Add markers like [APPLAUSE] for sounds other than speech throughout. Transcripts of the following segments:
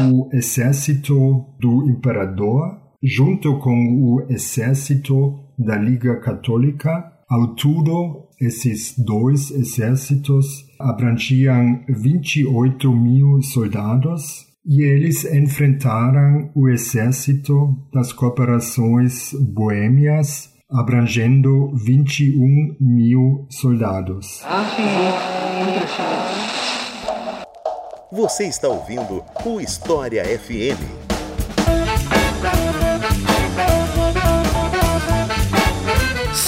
o exército do imperador, junto com o exército da Liga Católica. Ao todo, esses dois exércitos abrangiam 28 mil soldados e eles enfrentaram o exército das corporações boêmias, abrangendo 21 mil soldados. Você está ouvindo o História FM.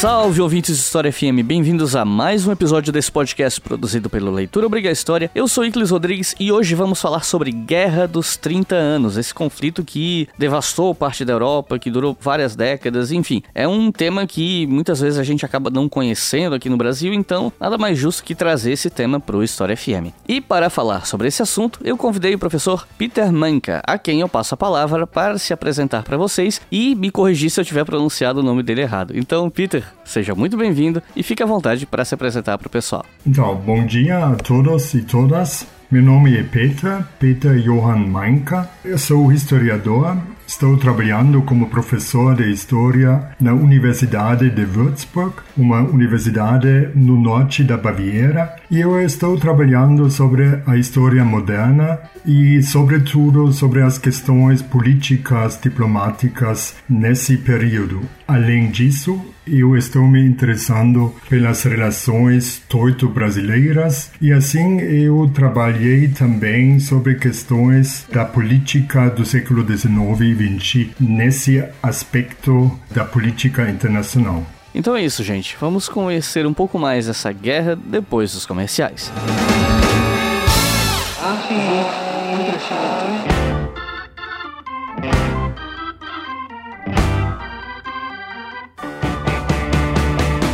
Salve ouvintes de História FM, bem-vindos a mais um episódio desse podcast produzido pelo Leitura Obriga História. Eu sou Iclis Rodrigues e hoje vamos falar sobre Guerra dos 30 Anos, esse conflito que devastou parte da Europa, que durou várias décadas, enfim. É um tema que muitas vezes a gente acaba não conhecendo aqui no Brasil, então nada mais justo que trazer esse tema para o História FM. E para falar sobre esse assunto, eu convidei o professor Peter Manka, a quem eu passo a palavra para se apresentar para vocês e me corrigir se eu tiver pronunciado o nome dele errado. Então, Peter, Seja muito bem-vindo e fique à vontade para se apresentar para o pessoal. Então, bom dia a todos e todas. Meu nome é Peter, Peter Johann Meinka. Eu sou historiador. Estou trabalhando como professor de História na Universidade de Würzburg, uma universidade no norte da Baviera, e eu estou trabalhando sobre a história moderna e, sobretudo, sobre as questões políticas diplomáticas nesse período. Além disso, eu estou me interessando pelas relações toito-brasileiras e assim eu trabalhei também sobre questões da política do século XIX e XX nesse aspecto da política internacional. Então é isso, gente. Vamos conhecer um pouco mais essa guerra depois dos comerciais.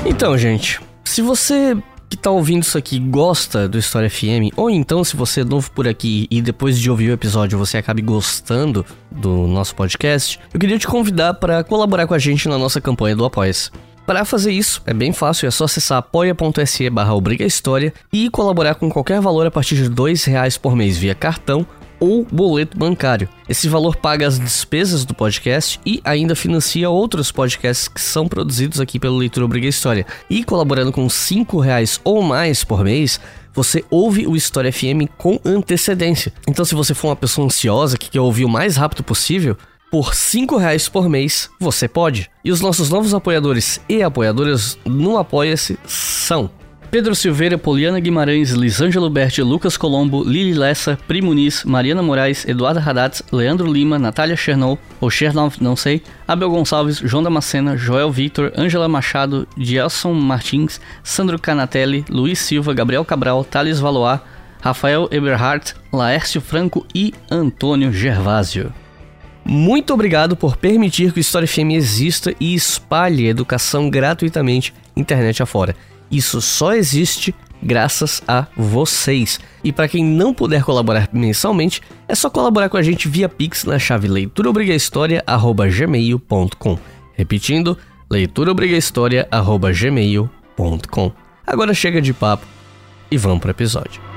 Então, gente, se você que tá ouvindo isso aqui gosta do História FM, ou então se você é novo por aqui e depois de ouvir o episódio você acabe gostando do nosso podcast, eu queria te convidar para colaborar com a gente na nossa campanha do Apoia-se. Para fazer isso, é bem fácil, é só acessar apoia.se barra História e colaborar com qualquer valor a partir de R$ reais por mês via cartão ou boleto bancário. Esse valor paga as despesas do podcast e ainda financia outros podcasts que são produzidos aqui pelo Leitura Obriga História. E colaborando com R$ reais ou mais por mês, você ouve o História FM com antecedência. Então, se você for uma pessoa ansiosa que quer ouvir o mais rápido possível, por R$ reais por mês você pode. E os nossos novos apoiadores e apoiadoras no Apoia-se são Pedro Silveira, Poliana Guimarães, Lisângelo Berti, Lucas Colombo, Lili Lessa, Primo Nis, Mariana Moraes, Eduardo Haddad, Leandro Lima, Natália Chernow, ou não sei, Abel Gonçalves, João Damascena, Joel Vitor, Ângela Machado, Gelson Martins, Sandro Canatelli, Luiz Silva, Gabriel Cabral, Thales Valois, Rafael Eberhardt, Laércio Franco e Antônio Gervásio. Muito obrigado por permitir que o História FM exista e espalhe educação gratuitamente internet afora. Isso só existe graças a vocês. E para quem não puder colaborar mensalmente, é só colaborar com a gente via Pix na chave leituraobrigahistoria@gmail.com. Repetindo, leituraobrigahistoria@gmail.com. Agora chega de papo e vamos para o episódio.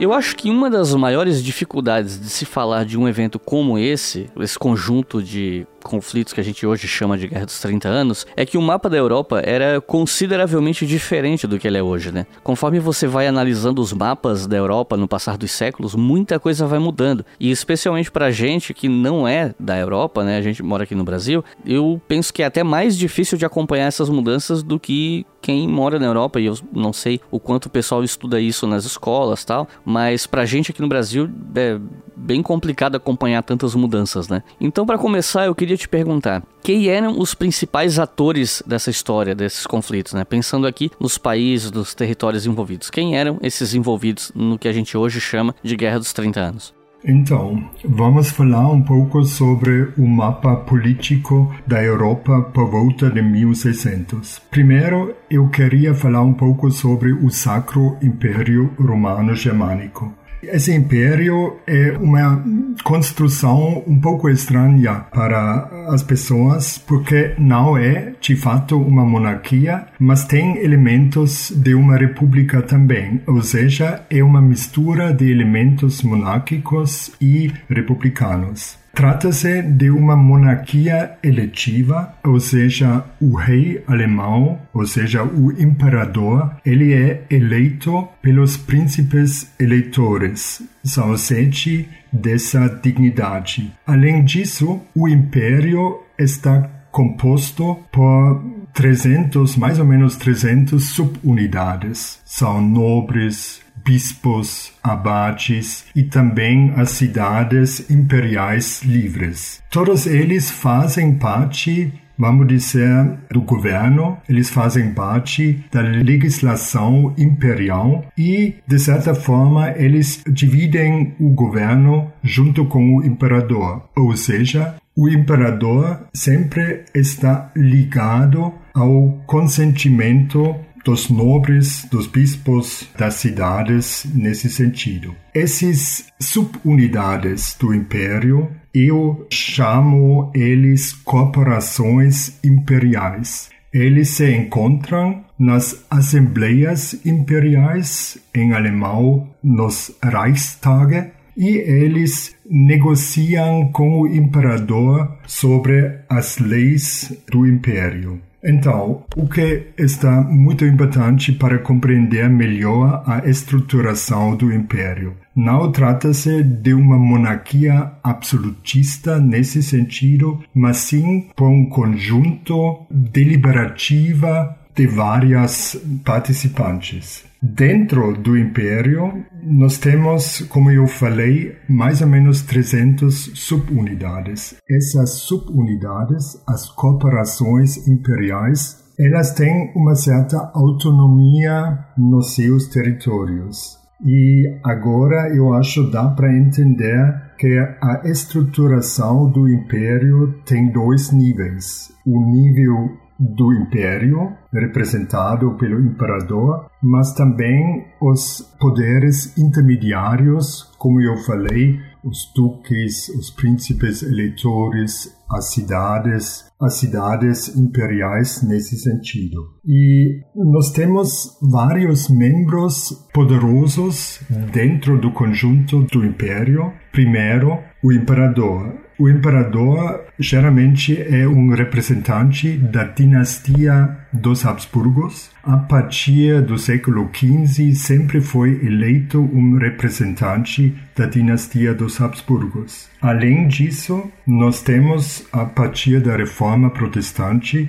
Eu acho que uma das maiores dificuldades de se falar de um evento como esse, esse conjunto de conflitos que a gente hoje chama de Guerra dos 30 Anos, é que o mapa da Europa era consideravelmente diferente do que ele é hoje, né? Conforme você vai analisando os mapas da Europa no passar dos séculos, muita coisa vai mudando. E especialmente pra gente que não é da Europa, né? A gente mora aqui no Brasil, eu penso que é até mais difícil de acompanhar essas mudanças do que quem mora na Europa, e eu não sei o quanto o pessoal estuda isso nas escolas tal, mas pra gente aqui no Brasil é bem complicado acompanhar tantas mudanças, né? Então, para começar, eu queria te perguntar: quem eram os principais atores dessa história, desses conflitos, né? Pensando aqui nos países, nos territórios envolvidos. Quem eram esses envolvidos no que a gente hoje chama de Guerra dos 30 Anos? Então, vamos falar um pouco sobre o mapa político da Europa por volta de 1600. Primeiro, eu queria falar um pouco sobre o Sacro Império Romano Germânico. Esse império é uma construção um pouco estranha para as pessoas, porque não é de fato uma monarquia, mas tem elementos de uma república também, ou seja, é uma mistura de elementos monárquicos e republicanos. Trata-se de uma monarquia eletiva, ou seja, o rei alemão, ou seja, o imperador, ele é eleito pelos príncipes eleitores. São sete dessa dignidade. Além disso, o império está composto por 300, mais ou menos 300 subunidades. São nobres, bispos, abades e também as cidades imperiais livres. Todos eles fazem parte vamos dizer, do governo, eles fazem parte da legislação imperial e, de certa forma, eles dividem o governo junto com o imperador. Ou seja, o imperador sempre está ligado ao consentimento dos nobres, dos bispos das cidades nesse sentido. Esses subunidades do império, eu chamo eles corporações imperiais. Eles se encontram nas assembleias imperiais, em alemão, nos Reichstage, e eles negociam com o imperador sobre as leis do império. Então, o que está muito importante para compreender melhor a estruturação do império? Não trata-se de uma monarquia absolutista nesse sentido, mas sim por um conjunto deliberativa de várias participantes. Dentro do império, nós temos, como eu falei, mais ou menos 300 subunidades. Essas subunidades, as corporações imperiais, elas têm uma certa autonomia nos seus territórios. E agora eu acho dá para entender que a estruturação do império tem dois níveis. O nível do império, representado pelo imperador, mas também os poderes intermediários, como eu falei, os duques, os príncipes eleitores, as cidades, as cidades imperiais nesse sentido. E nós temos vários membros poderosos dentro do conjunto do império. Primeiro, o imperador. O imperador geralmente é um representante da dinastia dos Habsburgos. A partir do século XV sempre foi eleito um representante da dinastia dos Habsburgos. Além disso, nós temos, a partir da reforma protestante,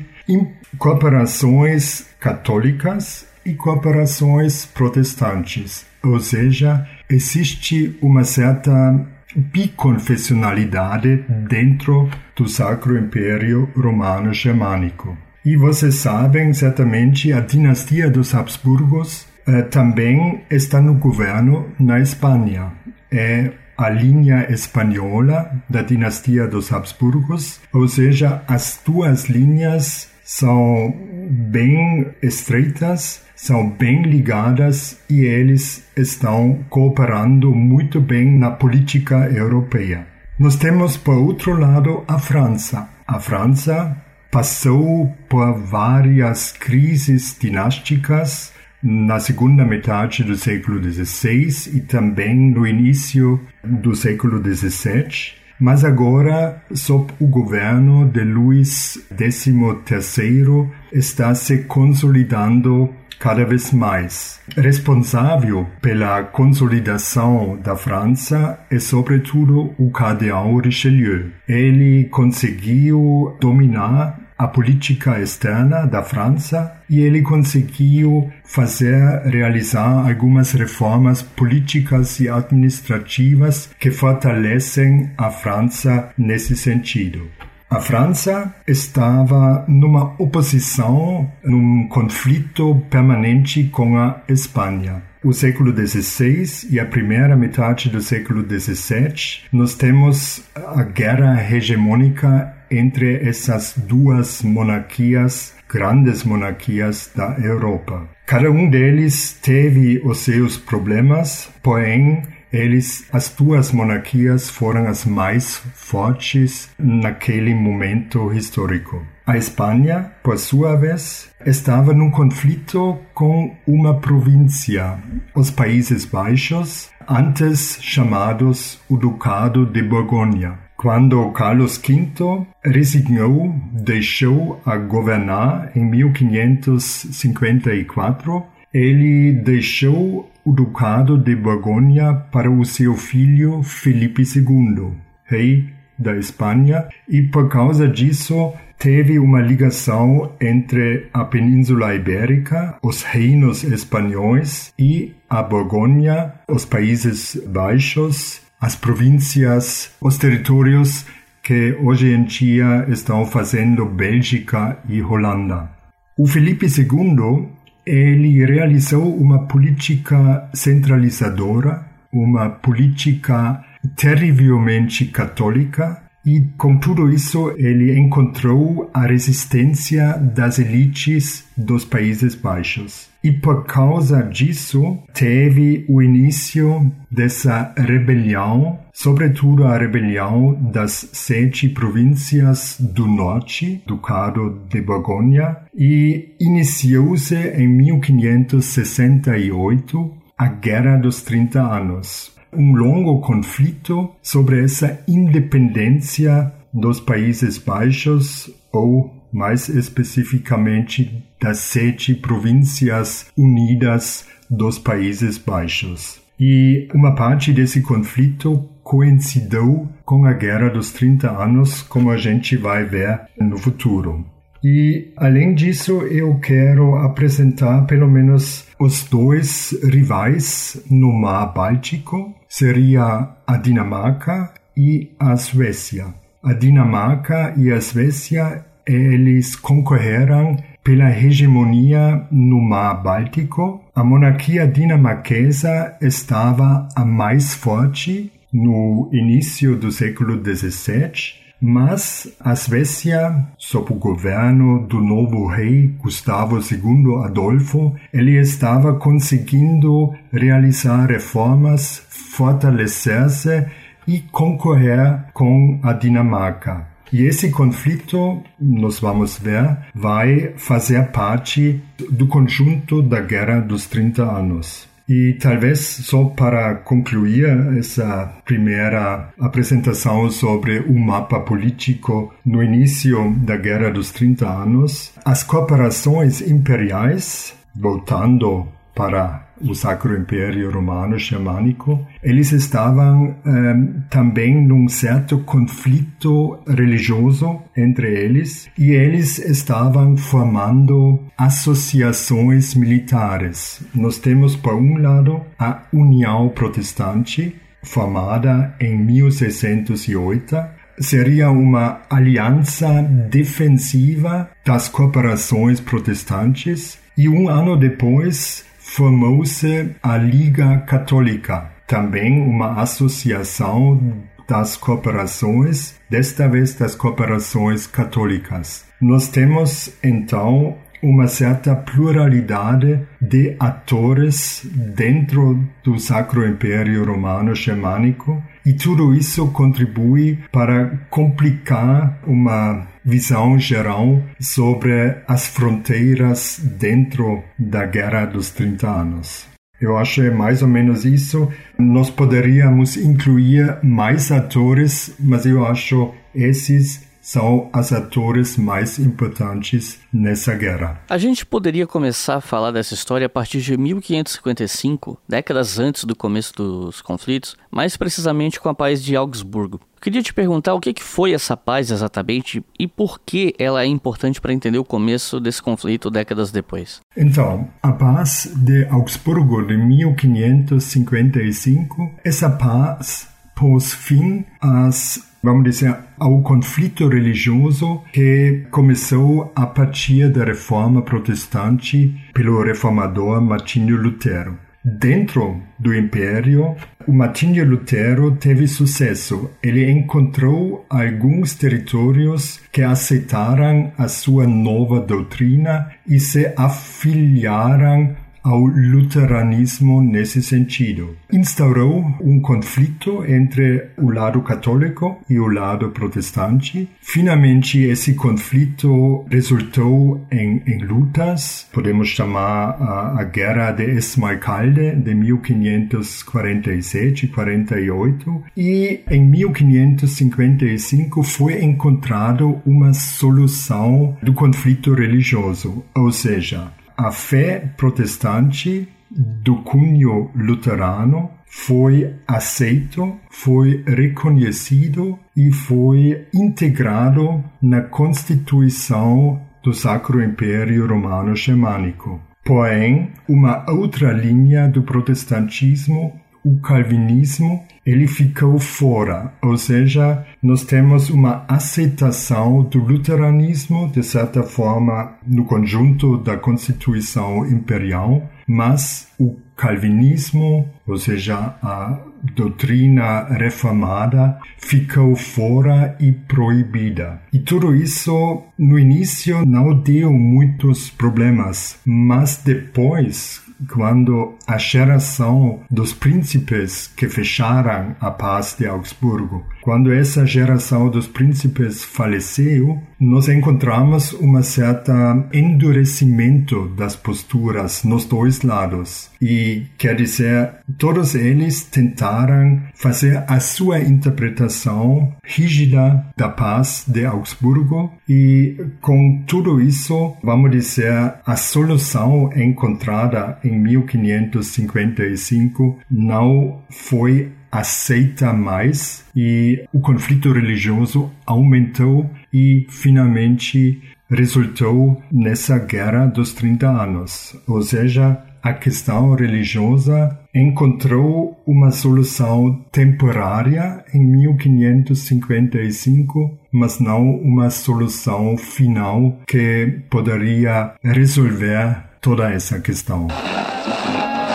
corporações católicas e corporações protestantes. Ou seja, existe uma certa biconfessionalidade dentro do Sacro Império Romano Germânico. E vocês sabem certamente a dinastia dos Habsburgos eh, também está no governo na Espanha. É a linha espanhola da dinastia dos Habsburgos, ou seja, as duas linhas são bem estreitas, são bem ligadas e eles estão cooperando muito bem na política europeia. Nós temos, por outro lado, a França. A França passou por várias crises dinásticas na segunda metade do século XVI e também no início do século XVII mas agora, sob o governo de Luís XIII, está se consolidando cada vez mais. Responsável pela consolidação da França é sobretudo o cardeal Richelieu. Ele conseguiu dominar a política externa da França e ele conseguiu fazer realizar algumas reformas políticas e administrativas que fortalecem a França nesse sentido. A França estava numa oposição, num conflito permanente com a Espanha. O século XVI e a primeira metade do século XVII, nós temos a guerra hegemônica entre essas duas monarquias, grandes monarquias da Europa. Cada um deles teve os seus problemas, porém eles, as duas monarquias foram as mais fortes naquele momento histórico. A Espanha, por sua vez, estava num conflito com uma província, os Países Baixos, antes chamados o Ducado de Borgonha. Quando Carlos V resignou, deixou a governar em 1554, ele deixou o Ducado de Borgonha para o seu filho Felipe II, rei da Espanha, e por causa disso teve uma ligação entre a Península Ibérica, os reinos espanhóis e a Borgonha, os Países Baixos, as províncias, os territórios que hoje em dia estão fazendo Bélgica e Holanda. O Felipe II ele realizou uma política centralizadora, uma política terrivelmente católica, e com tudo isso ele encontrou a resistência das elites dos Países Baixos. E por causa disso teve o início dessa rebelião, sobretudo a rebelião das sete províncias do norte, Ducado de Borgonha, e iniciou-se em 1568 a Guerra dos 30 Anos um longo conflito sobre essa independência dos Países Baixos ou, mais especificamente, das sete províncias unidas dos Países Baixos. E uma parte desse conflito coincidiu com a Guerra dos 30 Anos, como a gente vai ver no futuro. E, além disso, eu quero apresentar pelo menos os dois rivais no Mar Báltico, seria a Dinamarca e a Suécia. A Dinamarca e a Suécia, eles concorreram pela hegemonia no Mar Báltico. A monarquia dinamarquesa estava a mais forte no início do século XVII mas a Suécia, sob o governo do novo rei Gustavo II Adolfo, ele estava conseguindo realizar reformas, fortalecer-se e concorrer com a Dinamarca. E esse conflito, nós vamos ver, vai fazer parte do conjunto da Guerra dos 30 Anos. E talvez só para concluir essa primeira apresentação sobre o mapa político no início da Guerra dos 30 Anos, as corporações imperiais, voltando para o Sacro Império Romano Germânico, eles estavam um, também num certo conflito religioso entre eles e eles estavam formando associações militares. Nós temos, por um lado, a União Protestante, formada em 1608, seria uma aliança defensiva das corporações protestantes. E um ano depois formou-se a Liga Católica, também uma associação das cooperações, desta vez das cooperações católicas. Nós temos então uma certa pluralidade de atores dentro do Sacro Império Romano Germânico e tudo isso contribui para complicar uma visão geral sobre as fronteiras dentro da Guerra dos 30 Anos. Eu acho é mais ou menos isso. Nós poderíamos incluir mais atores, mas eu acho esses são os atores mais importantes nessa guerra. A gente poderia começar a falar dessa história a partir de 1555, décadas antes do começo dos conflitos, mais precisamente com a paz de Augsburgo. Eu queria te perguntar o que foi essa paz exatamente e por que ela é importante para entender o começo desse conflito décadas depois. Então, a paz de Augsburgo de 1555, essa paz pôs fim às vamos dizer, ao conflito religioso que começou a partir da reforma protestante pelo reformador Martinho Lutero. Dentro do Império, o Martinho Lutero teve sucesso. Ele encontrou alguns territórios que aceitaram a sua nova doutrina e se afiliaram ao luteranismo nesse sentido. Instaurou um conflito entre o lado católico e o lado protestante. Finalmente, esse conflito resultou em, em lutas, podemos chamar a, a Guerra de Esmalcalde de 1547-48, e em 1555 foi encontrado uma solução do conflito religioso, ou seja, a fé protestante do cunho luterano foi aceito, foi reconhecido e foi integrado na Constituição do Sacro Império Romano Germânico. Porém, uma outra linha do protestantismo o calvinismo ele ficou fora, ou seja, nós temos uma aceitação do luteranismo de certa forma no conjunto da Constituição imperial, mas o calvinismo, ou seja, a doutrina reformada, ficou fora e proibida. E tudo isso no início não deu muitos problemas, mas depois quando a geração dos príncipes que fecharam a paz de Augsburgo, quando essa geração dos príncipes faleceu, nós encontramos uma certa endurecimento das posturas nos dois lados. E quer dizer, todos eles tentaram fazer a sua interpretação rígida da paz de Augsburgo e com tudo isso, vamos dizer, a solução encontrada em 1555 não foi aceita mais e o conflito religioso aumentou e finalmente resultou nessa guerra dos 30 anos. Ou seja, a questão religiosa encontrou uma solução temporária em 1555, mas não uma solução final que poderia resolver toda essa questão.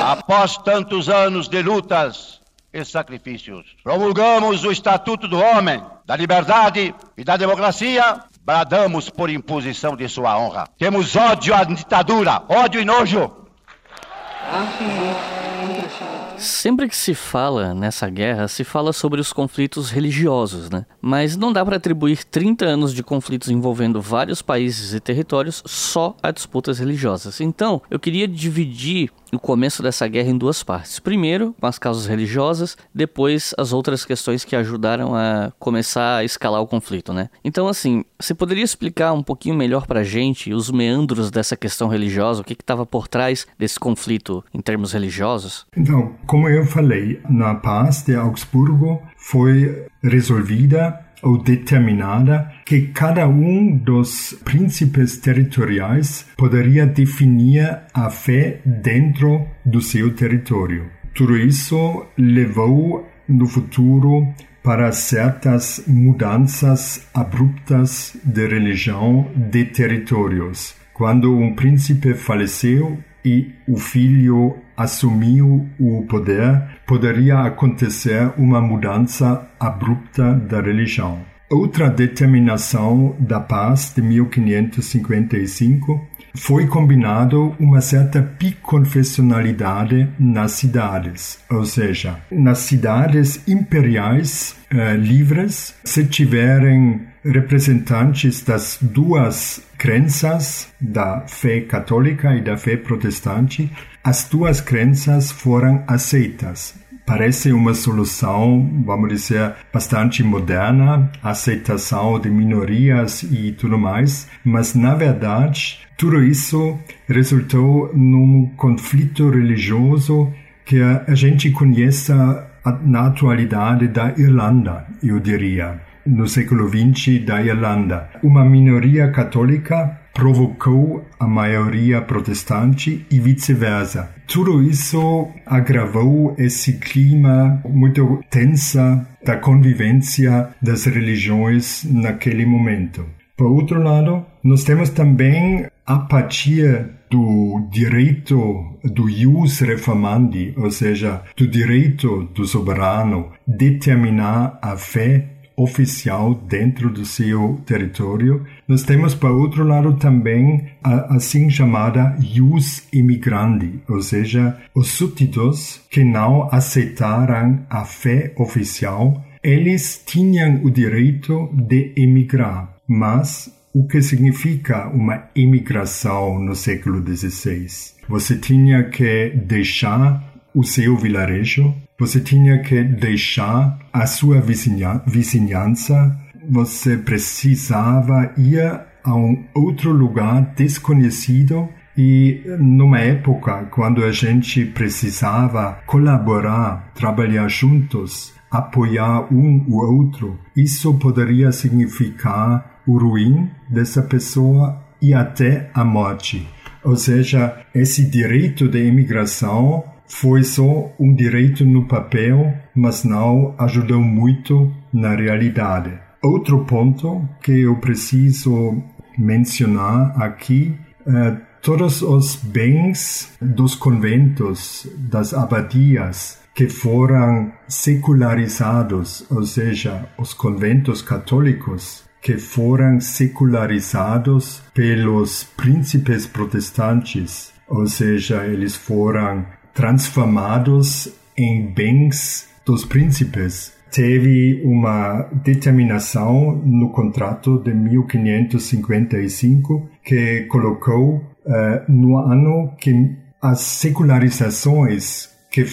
Após tantos anos de lutas e sacrifícios, promulgamos o Estatuto do Homem, da Liberdade e da Democracia, bradamos por imposição de sua honra. Temos ódio à ditadura, ódio e nojo. Sempre que se fala nessa guerra, se fala sobre os conflitos religiosos, né? Mas não dá para atribuir 30 anos de conflitos envolvendo vários países e territórios só a disputas religiosas. Então, eu queria dividir o começo dessa guerra em duas partes. Primeiro, com as causas religiosas, depois as outras questões que ajudaram a começar a escalar o conflito, né? Então, assim, você poderia explicar um pouquinho melhor pra gente os meandros dessa questão religiosa, o que estava por trás desse conflito em termos religiosos? Então, como eu falei, na paz de Augsburgo foi resolvida ou determinada que cada um dos príncipes territoriais poderia definir a fé dentro do seu território. Tudo isso levou no futuro para certas mudanças abruptas de religião de territórios. Quando um príncipe faleceu e o filho assumiu o poder, poderia acontecer uma mudança abrupta da religião. Outra determinação da paz de 1555 foi combinado uma certa biconfessionalidade nas cidades, ou seja, nas cidades imperiais eh, livres, se tiverem representantes das duas crenças, da fé católica e da fé protestante, as duas crenças foram aceitas. Parece uma solução, vamos dizer, bastante moderna, aceitação de minorias e tudo mais, mas na verdade tudo isso resultou num conflito religioso que a gente conhece na atualidade da Irlanda, eu diria no século XX da Irlanda. Uma minoria católica provocou a maioria protestante e vice-versa. Tudo isso agravou esse clima muito tensa da convivência das religiões naquele momento. Por outro lado, nós temos também a apatia do direito do ius reformandi, ou seja, do direito do soberano determinar a fé oficial dentro do seu território. Nós temos, por outro lado, também a assim chamada jus imigrandi, ou seja, os súditos que não aceitaram a fé oficial, eles tinham o direito de emigrar, mas o que significa uma imigração no século XVI? Você tinha que deixar o seu vilarejo, você tinha que deixar a sua vizinhança, você precisava ir a um outro lugar desconhecido? E numa época quando a gente precisava colaborar, trabalhar juntos, apoiar um o outro, isso poderia significar o ruim dessa pessoa e até a morte. Ou seja, esse direito de imigração foi só um direito no papel, mas não ajudou muito na realidade. Outro ponto que eu preciso mencionar aqui é todos os bens dos conventos, das abadias, que foram secularizados, ou seja, os conventos católicos que foram secularizados pelos príncipes protestantes, ou seja, eles foram transformados em bens dos príncipes. Teve uma determinação no contrato de 1555 que colocou uh, no ano que as secularizações que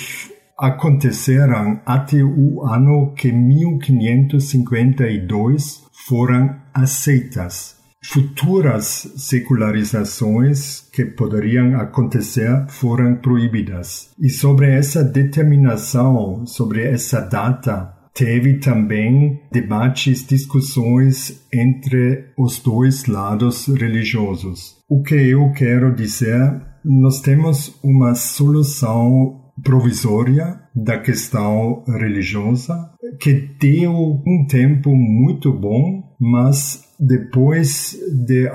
aconteceram até o ano que 1552 foram aceitas. Futuras secularizações que poderiam acontecer foram proibidas. E sobre essa determinação, sobre essa data, teve também debates, discussões entre os dois lados religiosos. O que eu quero dizer, nós temos uma solução provisória da questão religiosa que deu um tempo muito bom, mas depois de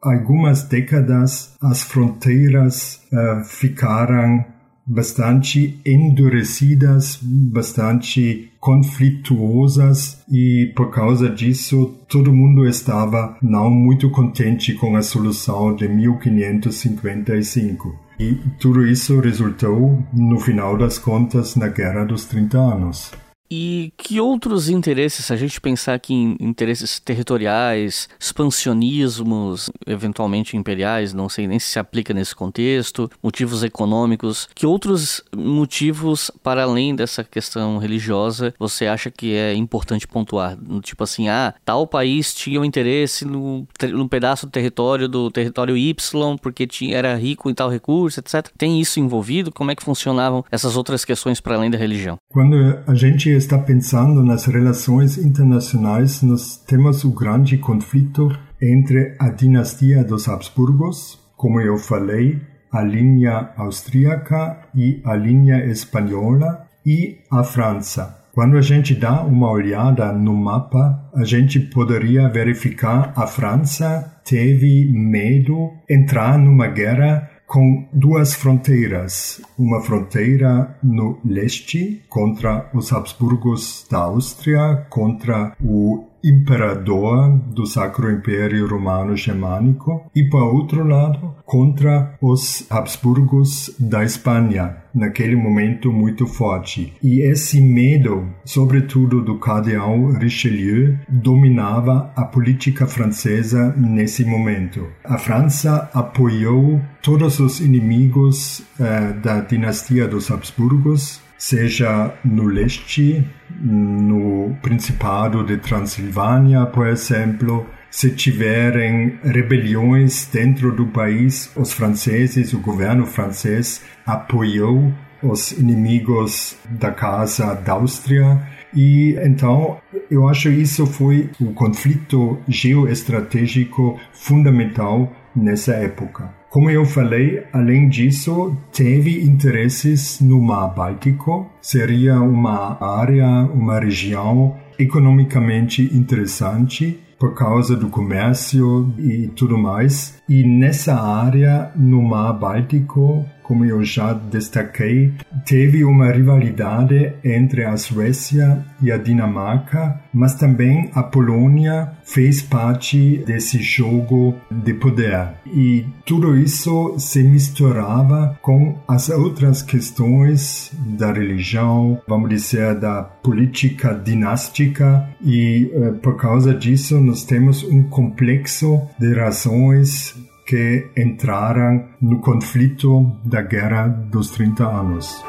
algumas décadas as fronteiras uh, ficaram bastante endurecidas, bastante conflituosas e por causa disso todo mundo estava não muito contente com a solução de 1555. E tudo isso resultou, no final das contas, na Guerra dos 30 Anos. E que outros interesses, se a gente pensar aqui em interesses territoriais, expansionismos, eventualmente imperiais, não sei nem se se aplica nesse contexto, motivos econômicos, que outros motivos para além dessa questão religiosa você acha que é importante pontuar? Tipo assim, ah, tal país tinha um interesse no, no pedaço do território do território Y porque tinha, era rico em tal recurso, etc. Tem isso envolvido? Como é que funcionavam essas outras questões para além da religião? Quando a gente está pensando nas relações internacionais, nós temos o grande conflito entre a dinastia dos Habsburgos, como eu falei, a linha austríaca e a linha espanhola, e a França. Quando a gente dá uma olhada no mapa, a gente poderia verificar a França teve medo entrar numa guerra com duas fronteiras. Uma fronteira no leste contra os Habsburgos da Áustria, contra o imperador do Sacro Império Romano Germânico e, por outro lado, contra os Habsburgos da Espanha, naquele momento muito forte. E esse medo, sobretudo do cardeal Richelieu, dominava a política francesa nesse momento. A França apoiou todos os inimigos eh, da dinastia dos Habsburgos, seja no leste, no Principado de Transilvânia, por exemplo, se tiverem rebeliões dentro do país, os franceses, o governo francês apoiou os inimigos da Casa da Áustria e então eu acho isso foi um conflito geoestratégico fundamental nessa época. Como eu falei, além disso, teve interesses no Mar Báltico, seria uma área, uma região economicamente interessante por causa do comércio e tudo mais. E nessa área, no Mar Báltico, como eu já destaquei, teve uma rivalidade entre a Suécia e a Dinamarca, mas também a Polônia fez parte desse jogo de poder. E tudo isso se misturava com as outras questões da religião, vamos dizer, da política dinástica, e eh, por causa disso nós temos um complexo de razões que entraram no conflito da Guerra dos 30 anos.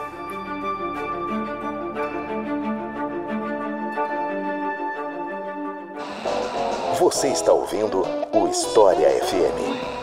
Você está ouvindo o História FM.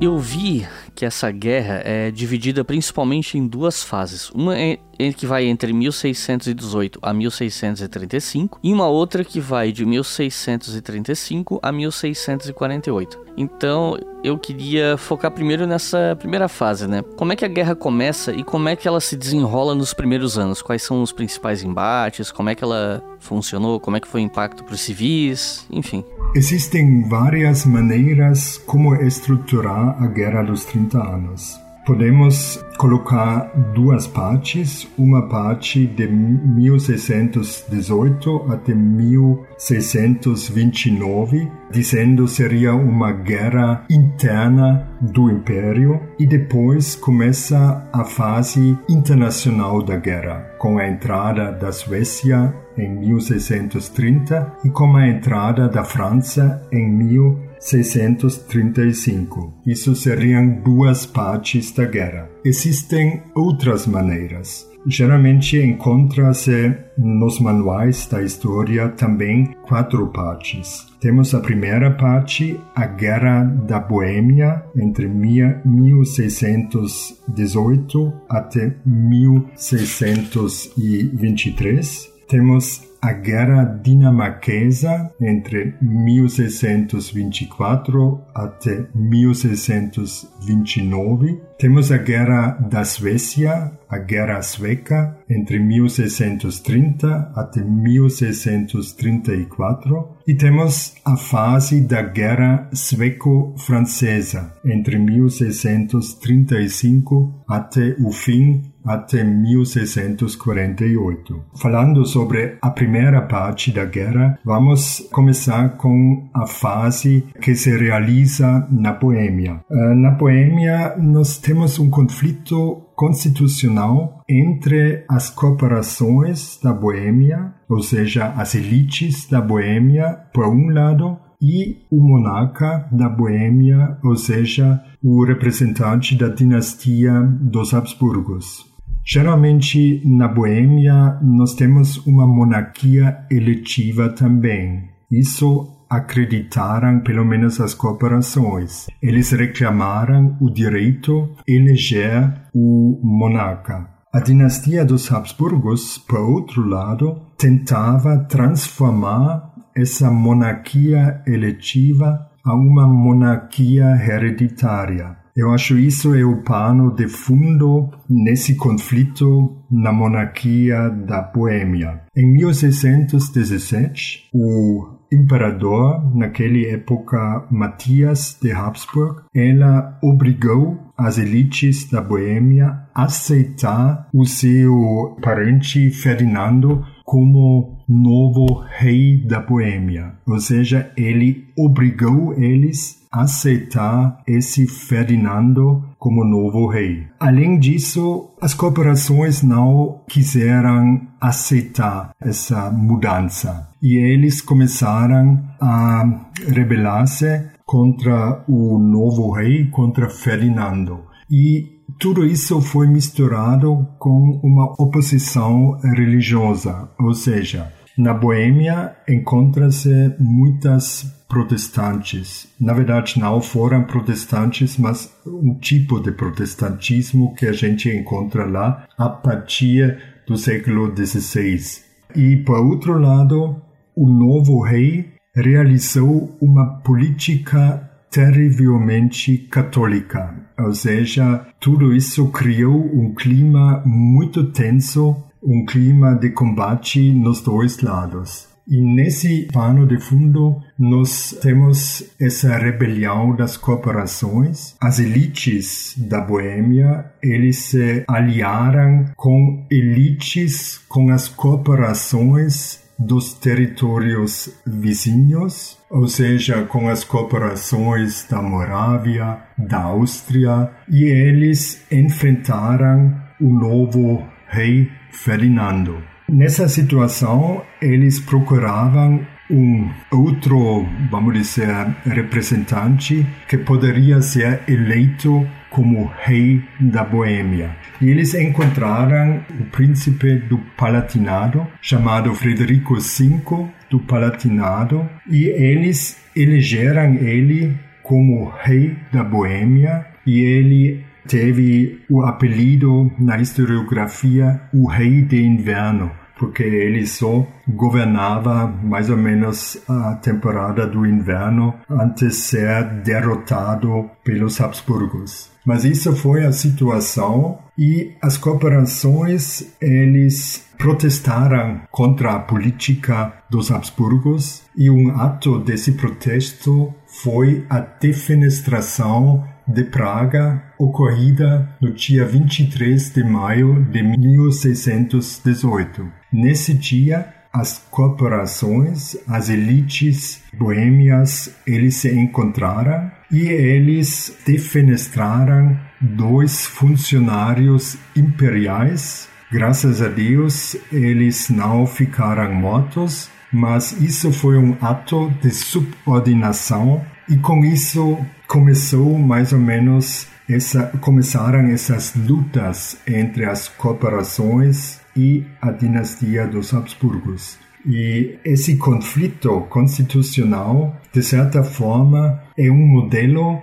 Eu vi que essa guerra é dividida principalmente em duas fases. Uma é que vai entre 1618 a 1635 e uma outra que vai de 1635 a 1648. Então, eu queria focar primeiro nessa primeira fase, né? Como é que a guerra começa e como é que ela se desenrola nos primeiros anos? Quais são os principais embates? Como é que ela funcionou? Como é que foi o impacto para os civis? Enfim. Existem várias maneiras como estruturar a Guerra dos 30 Anos. Podemos colocar duas partes, uma parte de 1618 até 1629, dizendo seria uma guerra interna do império, e depois começa a fase internacional da guerra, com a entrada da Suécia em 1630 e com a entrada da França em 1630. 635. Isso seriam duas partes da guerra. Existem outras maneiras. Geralmente encontra-se nos manuais da história também quatro partes. Temos a primeira parte, a Guerra da Boêmia, entre 1618 até 1623. Temos a Guerra Dinamarquesa entre 1624 até 1629. Temos a Guerra da Suécia, a Guerra Sueca, entre 1630 até 1634. E temos a fase da Guerra Sueco-Francesa, entre 1635 até o fim até 1648. Falando sobre a primeira parte da guerra, vamos começar com a fase que se realiza na Boêmia. Eh, na Boêmia, nós temos um conflito constitucional entre as corporações da Boêmia, ou seja, as elites da Boêmia, por um lado, e o monarca da Boêmia, ou seja, o representante da dinastia dos Habsburgos. Geralmente, na Boêmia, nós temos uma monarquia eletiva também. Isso acreditaram pelo menos as corporações. Eles reclamaram o direito de eleger o monarca. A dinastia dos Habsburgos, por outro lado, tentava transformar essa monarquia eletiva a uma monarquia hereditária. Eu acho isso é o pano de fundo nesse conflito na monarquia da Boêmia. Em 1617, o imperador, naquela época Matias de Habsburg, ela obrigou as elites da Boêmia a aceitar o seu parente Ferdinando como novo rei da Boêmia. Ou seja, ele obrigou eles a aceitar esse Ferdinando como novo rei. Além disso, as corporações não quiseram aceitar essa mudança e eles começaram a rebelar-se contra o novo rei, contra Ferdinando. E tudo isso foi misturado com uma oposição religiosa, ou seja, na Boêmia encontra-se muitas protestantes. Na verdade, não foram protestantes, mas um tipo de protestantismo que a gente encontra lá a partir do século XVI. E, por outro lado, o novo rei realizou uma política terrivelmente católica, ou seja, tudo isso criou um clima muito tenso, um clima de combate nos dois lados. E nesse pano de fundo nós temos essa rebelião das corporações. As elites da Boêmia, eles se aliaram com elites, com as corporações dos territórios vizinhos, ou seja, com as corporações da Morávia, da Áustria, e eles enfrentaram o novo rei Ferdinando. Nessa situação, eles procuravam um outro, vamos dizer, representante que poderia ser eleito como rei da Boêmia. E eles encontraram o príncipe do Palatinado, chamado Frederico V do Palatinado, e eles elegeram ele como rei da Boêmia, e ele teve o apelido na historiografia o Rei de Inverno, porque ele só governava mais ou menos a temporada do inverno antes de ser derrotado pelos Habsburgos. Mas isso foi a situação e as corporações eles protestaram contra a política dos Habsburgos e um ato desse protesto foi a defenestração de Praga, ocorrida no dia 23 de maio de 1618. Nesse dia, as corporações, as elites boêmias, eles se encontraram e eles defenestraram dois funcionários imperiais. Graças a Deus, eles não ficaram mortos, mas isso foi um ato de subordinação e com isso começou mais ou menos essa, começaram essas lutas entre as corporações e a dinastia dos Habsburgos. E esse conflito constitucional, de certa forma, é um modelo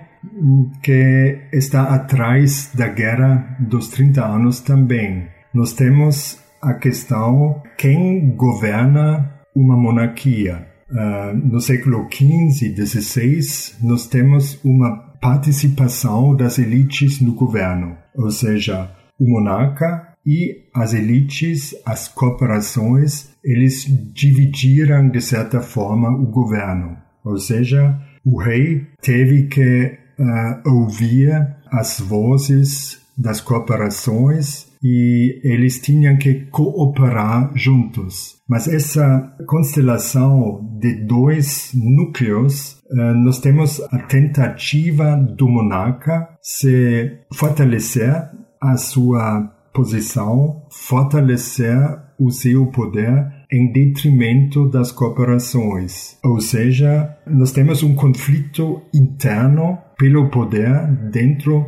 que está atrás da Guerra dos 30 anos também. Nós temos a questão quem governa uma monarquia. Uh, no século XV e XVI, nós temos uma participação das elites no governo, ou seja, o monarca e as elites, as corporações, eles dividiram de certa forma o governo. Ou seja, o rei teve que uh, ouvir as vozes das corporações e eles tinham que cooperar juntos. Mas essa constelação de dois núcleos, uh, nós temos a tentativa do monarca se fortalecer a sua posição, fortalecer o seu poder em detrimento das corporações. Ou seja, nós temos um conflito interno pelo poder dentro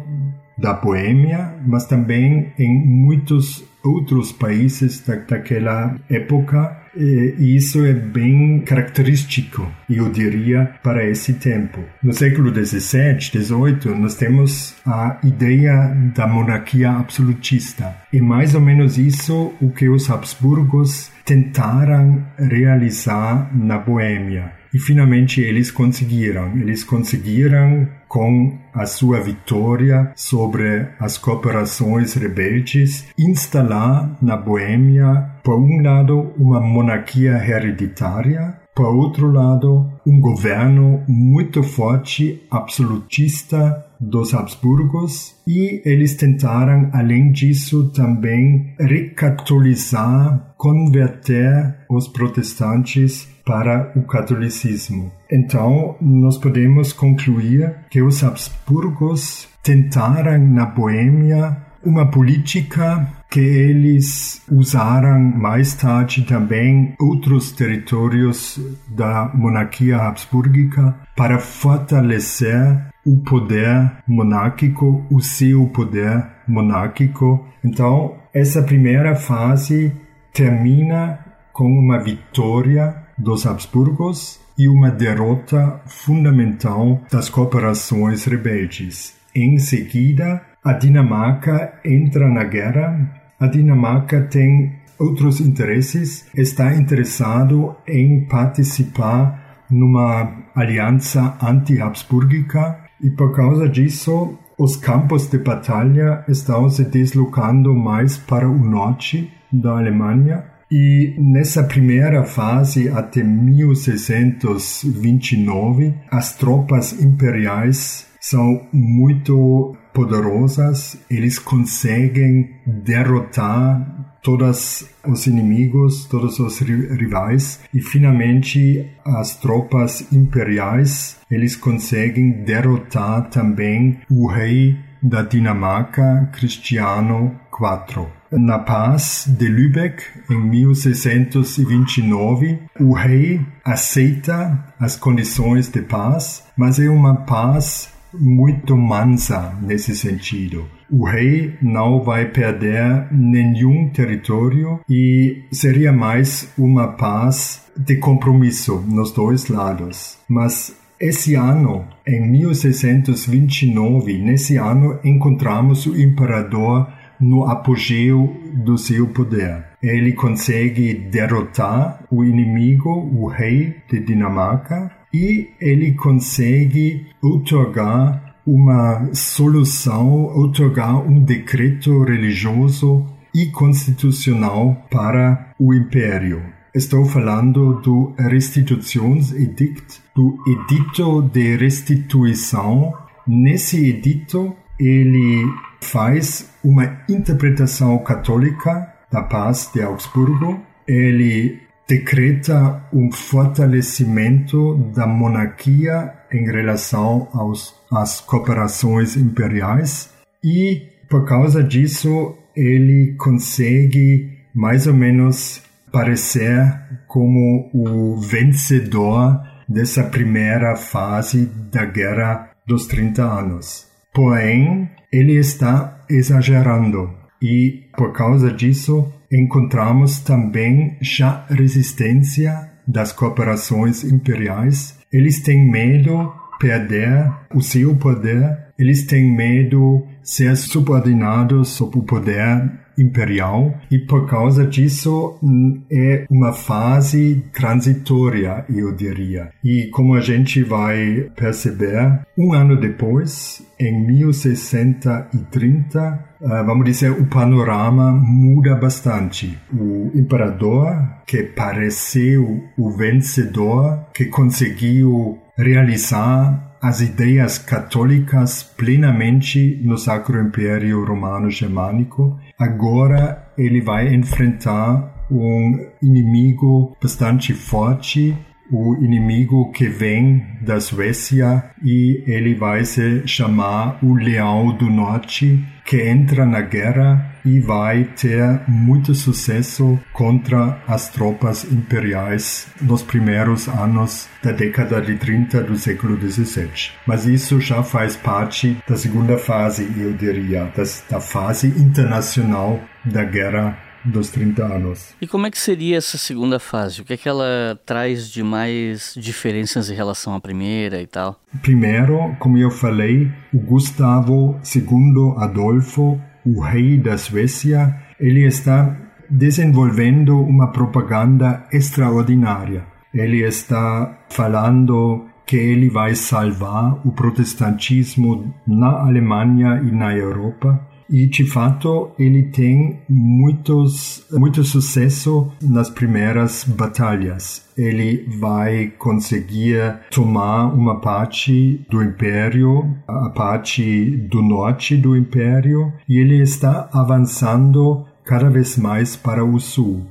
da Boêmia, mas também em muitos outros países da, daquela época, e isso é bem característico, eu diria, para esse tempo. No século XVII, XVIII, nós temos a ideia da monarquia absolutista. E mais ou menos isso o que os Habsburgos tentaram realizar na Boêmia. E finalmente eles conseguiram. Eles conseguiram com a sua vitória sobre as corporações rebeldes, instalar na Boêmia, por um lado, uma monarquia hereditária, por outro lado, um governo muito forte, absolutista dos Habsburgos, e eles tentaram, além disso, também recatolizar, converter os protestantes para o catolicismo. Então, nós podemos concluir que os Habsburgos tentaram na Boêmia uma política que eles usaram mais tarde também outros territórios da monarquia habsburgica para fortalecer o poder monárquico, o seu poder monárquico. Então, essa primeira fase termina com uma vitória dos Habsburgos e uma derrota fundamental das corporações rebeldes. Em seguida, a Dinamarca entra na guerra. A Dinamarca tem outros interesses, está interessado em participar numa aliança anti-habsburgica e por causa disso os campos de batalha estão se deslocando mais para o norte da Alemanha E nessa primeira fase, até 1629, as tropas imperiais são muito poderosas, eles conseguem derrotar todos os inimigos, todos os rivais e finalmente as tropas imperiais, eles conseguem derrotar também o rei da Dinamarca, Cristiano IV. Na paz de Lübeck, em 1629, o rei aceita as condições de paz, mas é uma paz muito mansa nesse sentido. O rei não vai perder nenhum território e seria mais uma paz de compromisso nos dois lados. Mas esse ano, em 1629, nesse ano, encontramos o imperador no apogeu do seu poder. Ele consegue derrotar o inimigo, o rei de Dinamarca, e ele consegue otorgar uma solução, otorgar um decreto religioso e constitucional para o império. Estou falando do Restitutionsedict, do Edito de Restituição. Nesse edito, ele faz uma interpretação católica da paz de Augsburgo. Ele decreta um fortalecimento da monarquia em relação aos, às cooperações imperiais e, por causa disso, ele consegue mais ou menos parecer como o vencedor dessa primeira fase da Guerra dos 30 Anos. Porém, ele está exagerando e, por causa disso, encontramos também já resistência das corporações imperiais. Eles têm medo perder o seu poder, eles têm medo ser subordinados sob o poder imperial e por causa disso hum, é uma fase transitória, eu diria. E como a gente vai perceber, um ano depois, em 1630, ah, vamos dizer, o panorama muda bastante. O imperador, que pareceu o vencedor, que conseguiu realizar as ideias católicas plenamente no Sacro Império Romano Germânico. Agora ele vai enfrentar um inimigo bastante forte o inimigo que vem da Suécia e ele vai se chamar o Leão do Norte, que entra na guerra e vai ter muito sucesso contra as tropas imperiais nos primeiros anos da década de 30 do século XVII. Mas isso já faz parte da segunda fase, eu diria, da fase internacional da guerra dos 30 anos. E como é que seria essa segunda fase? O que é que ela traz de mais diferenças em relação à primeira e tal? Primeiro, como eu falei, o Gustavo II Adolfo, o rei da Suécia, ele está desenvolvendo uma propaganda extraordinária. Ele está falando que ele vai salvar o protestantismo na Alemanha e na Europa e de fato ele tem muitos, muito sucesso nas primeiras batalhas. Ele vai conseguir tomar uma parte do império, a parte do norte do império, e ele está avançando cada vez mais para o sul.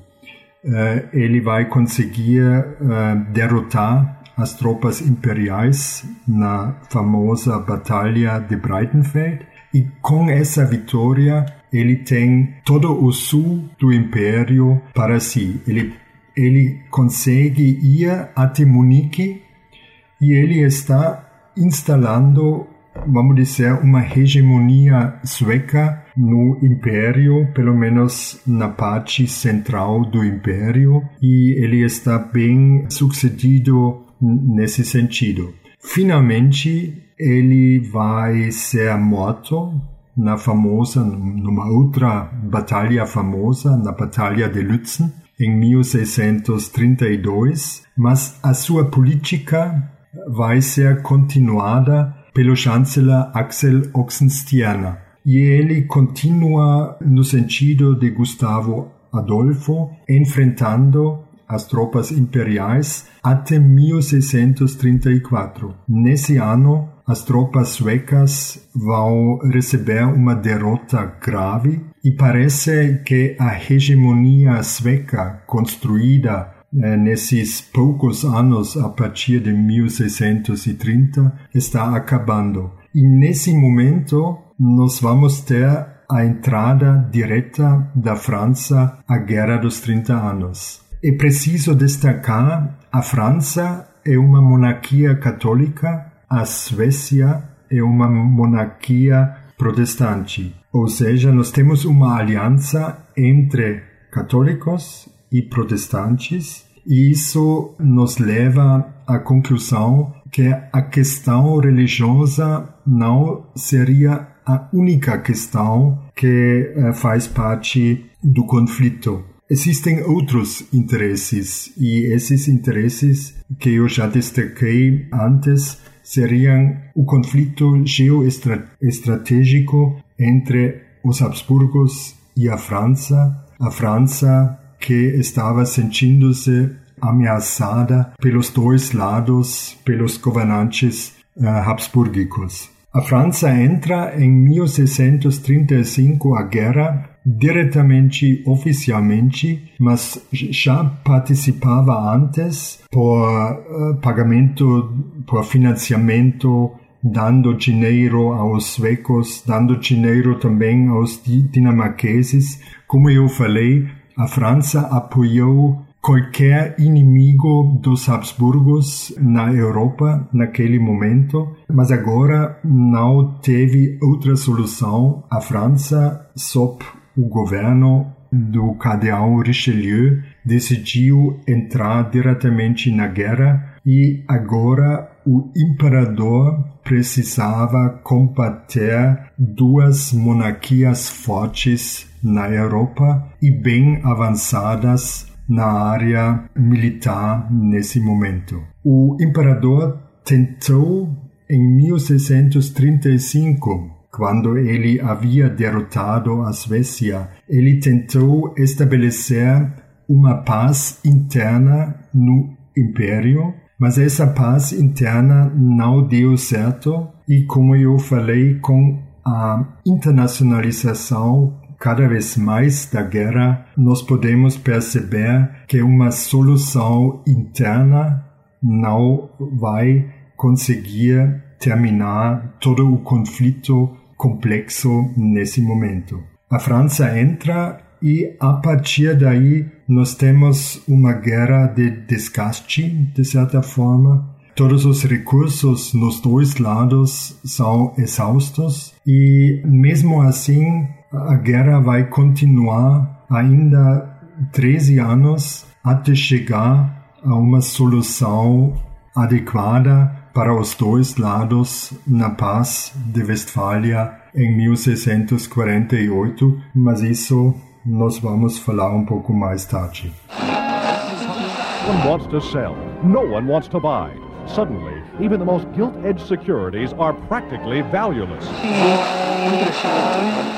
Uh, ele vai conseguir uh, derrotar as tropas imperiais na famosa Batalha de Breitenfeld e com essa vitória, ele tem todo o sul do império para si. Ele, ele consegue ir até Munique e ele está instalando, vamos dizer, uma hegemonia sueca no império, pelo menos na parte central do império, e ele está bem sucedido nesse sentido. Finalmente, ele vai ser morto na famosa, numa outra batalha famosa, na Batalha de Lützen, em 1632, mas a sua política vai ser continuada pelo chanceler Axel Oxenstierna. E ele continua no sentido de Gustavo Adolfo, enfrentando as tropas imperiais até 1634. Nesse ano, as tropas suecas vão receber uma derrota grave e parece que a hegemonia sueca construída eh, nesses poucos anos a partir de 1630 está acabando. E nesse momento nós vamos ter a entrada direta da França à Guerra dos 30 Anos. É preciso destacar a França é uma monarquia católica, a Suécia é uma monarquia protestante. Ou seja, nós temos uma aliança entre católicos e protestantes, e isso nos leva à conclusão que a questão religiosa não seria a única questão que eh, faz parte do conflito. Existem outros interesses e esses interesses que eu já destaquei antes seriam o conflito geoestratégico entre os Habsburgos e a França, a França que estava sentindo-se ameaçada pelos dois lados, pelos governantes uh, habsburgicos. A França entra em 1635 a guerra diretamente oficialmente, mas já participava antes por uh, pagamento, por financiamento, dando dinheiro aos suecos, dando dinheiro também aos dinamarqueses. Como eu falei, a França apoiou qualquer inimigo dos Habsburgos na Europa naquele momento, mas agora não teve outra solução. A França, sob o governo do cardeal Richelieu decidiu entrar diretamente na guerra e agora o imperador precisava combater duas monarquias fortes na Europa e bem avançadas na área militar nesse momento. O imperador tentou em 1635 quando ele havia derrotado a Suécia, ele tentou estabelecer uma paz interna no império, mas essa paz interna não deu certo e como eu falei com a internacionalização cada vez mais da guerra, nós podemos perceber que uma solução interna não vai conseguir terminar todo o conflito complexo nesse momento. A França entra e a partir daí nós temos uma guerra de desgaste, de certa forma. Todos os recursos nos dois lados são exaustos e mesmo assim a guerra vai continuar ainda 13 anos até chegar a uma solução adequada para os dois lados na Paz de Westfália em 1648, mas isso nós vamos falar um pouco mais tarde. No one wants to sell. No one wants to buy. Suddenly, even the most gilt-edged securities are practically valueless.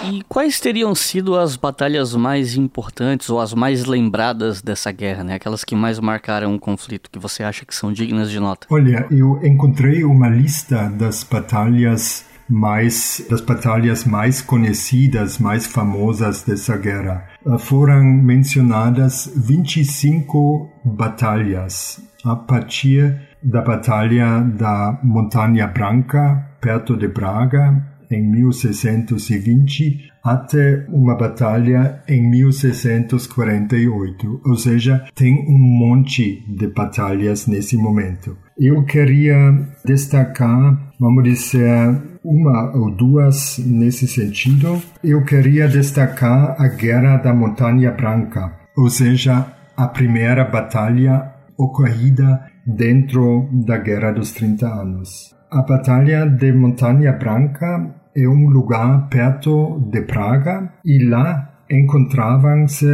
E quais teriam sido as batalhas mais importantes ou as mais lembradas dessa guerra, né? Aquelas que mais marcaram o conflito, que você acha que são dignas de nota? Olha, eu encontrei uma lista das batalhas mais das batalhas mais conhecidas, mais famosas dessa guerra. Foram mencionadas 25 batalhas a partir da Batalha da Montanha Branca, perto de Braga, em 1620, até uma batalha em 1648. Ou seja, tem um monte de batalhas nesse momento. Eu queria destacar, vamos dizer, uma ou duas nesse sentido. Eu queria destacar a Guerra da Montanha Branca, ou seja, a primeira batalha ocorrida dentro da Guerra dos 30 Anos. A Batalha de Montanha Branca é um lugar perto de Praga e lá encontravam-se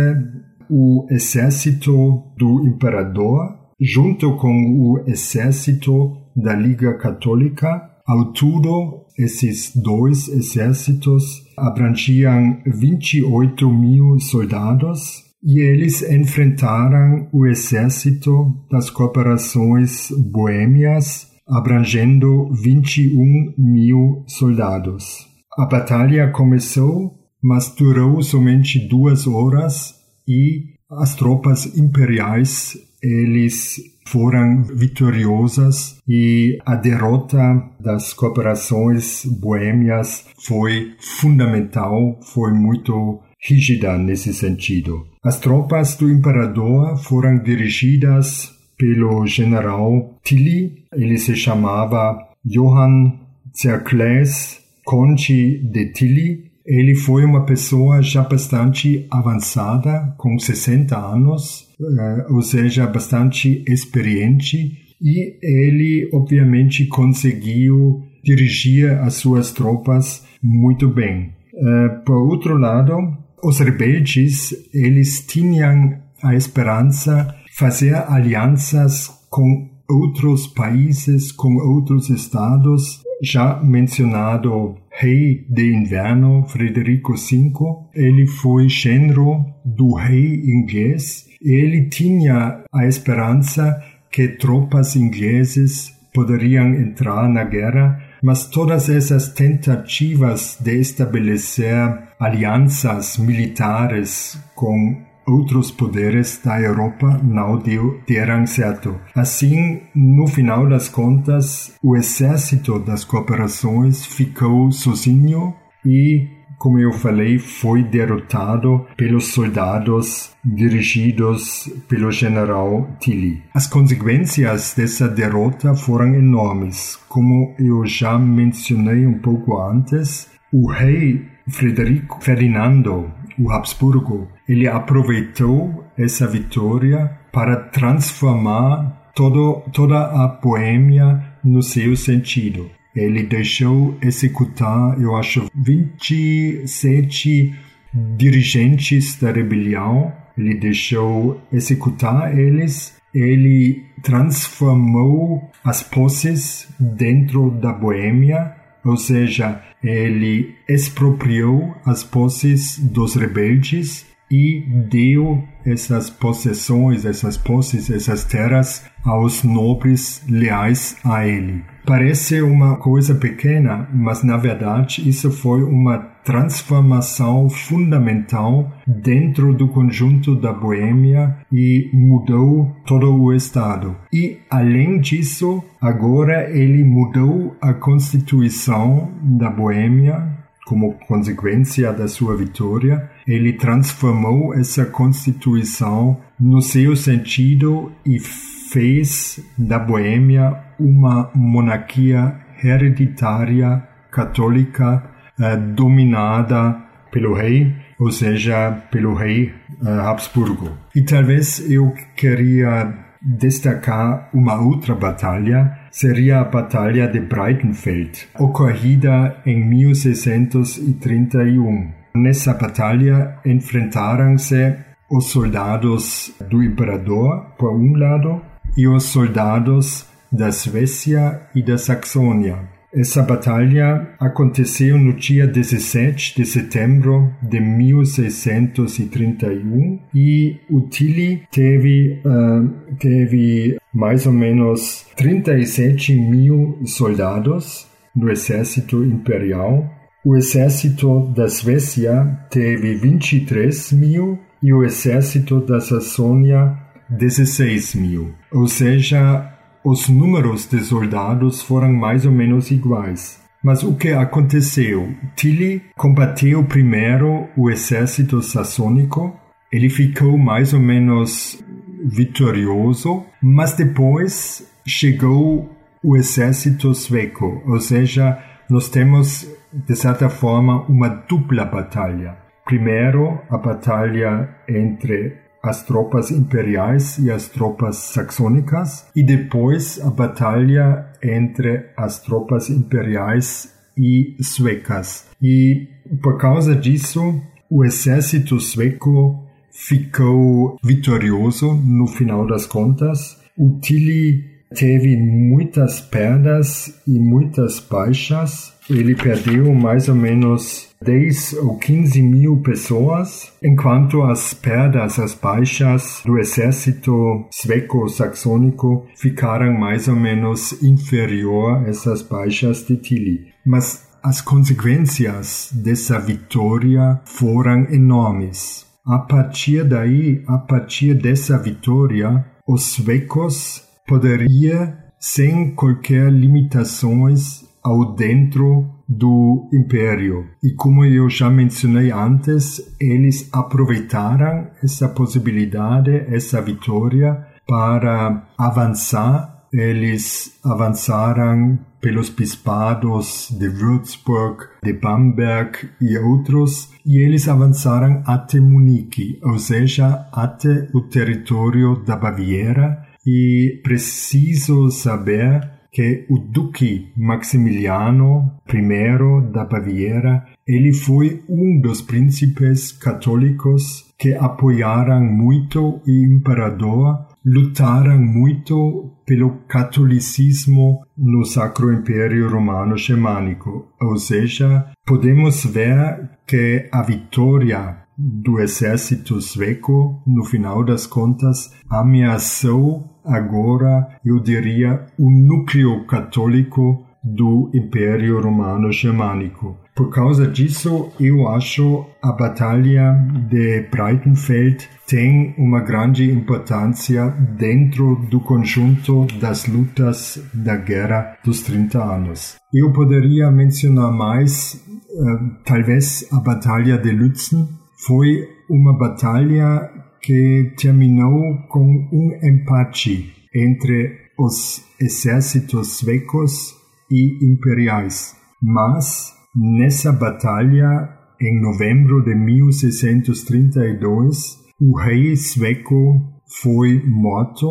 o exército do imperador junto com o exército da Liga Católica. Ao todo, esses dois exércitos abrangiam 28 mil soldados e eles enfrentaram o exército das cooperações boêmias, abrangendo 21 mil soldados. A batalha começou, mas durou somente duas horas e as tropas imperiais eles foram vitoriosas e a derrota das cooperações boêmias foi fundamental, foi muito rígida nesse sentido. As tropas do imperador foram dirigidas pelo general Tilly, ele se chamava Johann Zerkles Conte de Tilly. Ele foi uma pessoa já bastante avançada, com 60 anos, eh, ou seja, bastante experiente, e ele obviamente conseguiu dirigir as suas tropas muito bem. Eh, por outro lado, os rebeldes, eles tinham a esperança fazer alianças com outros países, com outros estados. Já mencionado rei de inverno, Frederico V, ele foi genro do rei inglês. Ele tinha a esperança que tropas ingleses poderiam entrar na guerra mas todas essas tentativas de estabelecer alianças militares com outros poderes da Europa não deram certo. Assim, no final das contas, o exército das cooperações ficou sozinho e como eu falei, foi derrotado pelos soldados dirigidos pelo general Tilly. As consequências dessa derrota foram enormes. Como eu já mencionei um pouco antes, o rei Frederico Ferdinando, o Habsburgo, ele aproveitou essa vitória para transformar todo, toda a Boêmia no seu sentido. Ele deixou executar, eu acho, 27 dirigentes da rebelião. Ele deixou executar eles. Ele transformou as posses dentro da Boêmia, ou seja, ele expropriou as posses dos rebeldes e deu essas possessões, essas posses, essas terras aos nobres leais a ele. Parece uma coisa pequena, mas na verdade isso foi uma transformação fundamental dentro do conjunto da Boêmia e mudou todo o Estado. E, além disso, agora ele mudou a constituição da Boêmia como consequência da sua vitória, ele transformou essa Constituição no seu sentido e fez da Boêmia uma monarquia hereditária católica eh, dominada pelo rei, ou seja, pelo rei eh, Habsburgo. E talvez eu queria destacar uma outra batalha, seria a Batalha de Breitenfeld, ocorrida em 1631. Nessa batalha enfrentaram-se os soldados do imperador, por um lado, e os soldados da Suécia e da Saxônia. Essa batalha aconteceu no dia 17 de setembro de 1631 e o Tilly teve, uh, teve mais ou menos 37 mil soldados no exército imperial. O exército da Suécia teve 23 mil e o exército da Saxônia 16 mil. Ou seja, os números de soldados foram mais ou menos iguais. Mas o que aconteceu? Tilly combateu primeiro o exército saxônico, ele ficou mais ou menos vitorioso, mas depois chegou o exército sueco, ou seja, nós temos de certa forma uma dupla batalha. Primeiro, a batalha entre as tropas imperiais e as tropas saxônicas, e depois a batalha entre as tropas imperiais e suecas. E por causa disso, o exército sueco ficou vitorioso no final das contas. O Tilly teve muitas perdas e muitas baixas, ele perdeu mais ou menos 10 ou 15 mil pessoas, enquanto as perdas, as baixas do exército sueco-saxônico ficaram mais ou menos inferior a essas baixas de Tilly. Mas as consequências dessa vitória foram enormes. A partir daí, a partir dessa vitória, os suecos poderiam, sem qualquer limitações, ao dentro do império. E como eu já mencionei antes, eles aproveitaram essa possibilidade, essa vitória, para avançar. Eles avançaram pelos bispados de Würzburg, de Bamberg e outros, e eles avançaram até Munique, ou seja, até o território da Baviera, e preciso saber que o Duque Maximiliano I da Baviera, ele foi um dos príncipes católicos que apoiaram muito o imperador lutaram muito pelo catolicismo no Sacro Império Romano Germânico, ou seja, podemos ver que a vitória do exército sueco, no final das contas, ameaçou agora, eu diria, o núcleo católico do Império Romano Germânico. Por causa disso, eu acho a Batalha de Breitenfeld tem uma grande importância dentro do conjunto das lutas da Guerra dos 30 anos. Eu poderia mencionar mais, uh, talvez a Batalha de Lützen foi uma batalha que terminou com um empate entre os exércitos suecos e imperiais, mas Nessa batalha, em novembro de 1632, o rei sueco foi morto.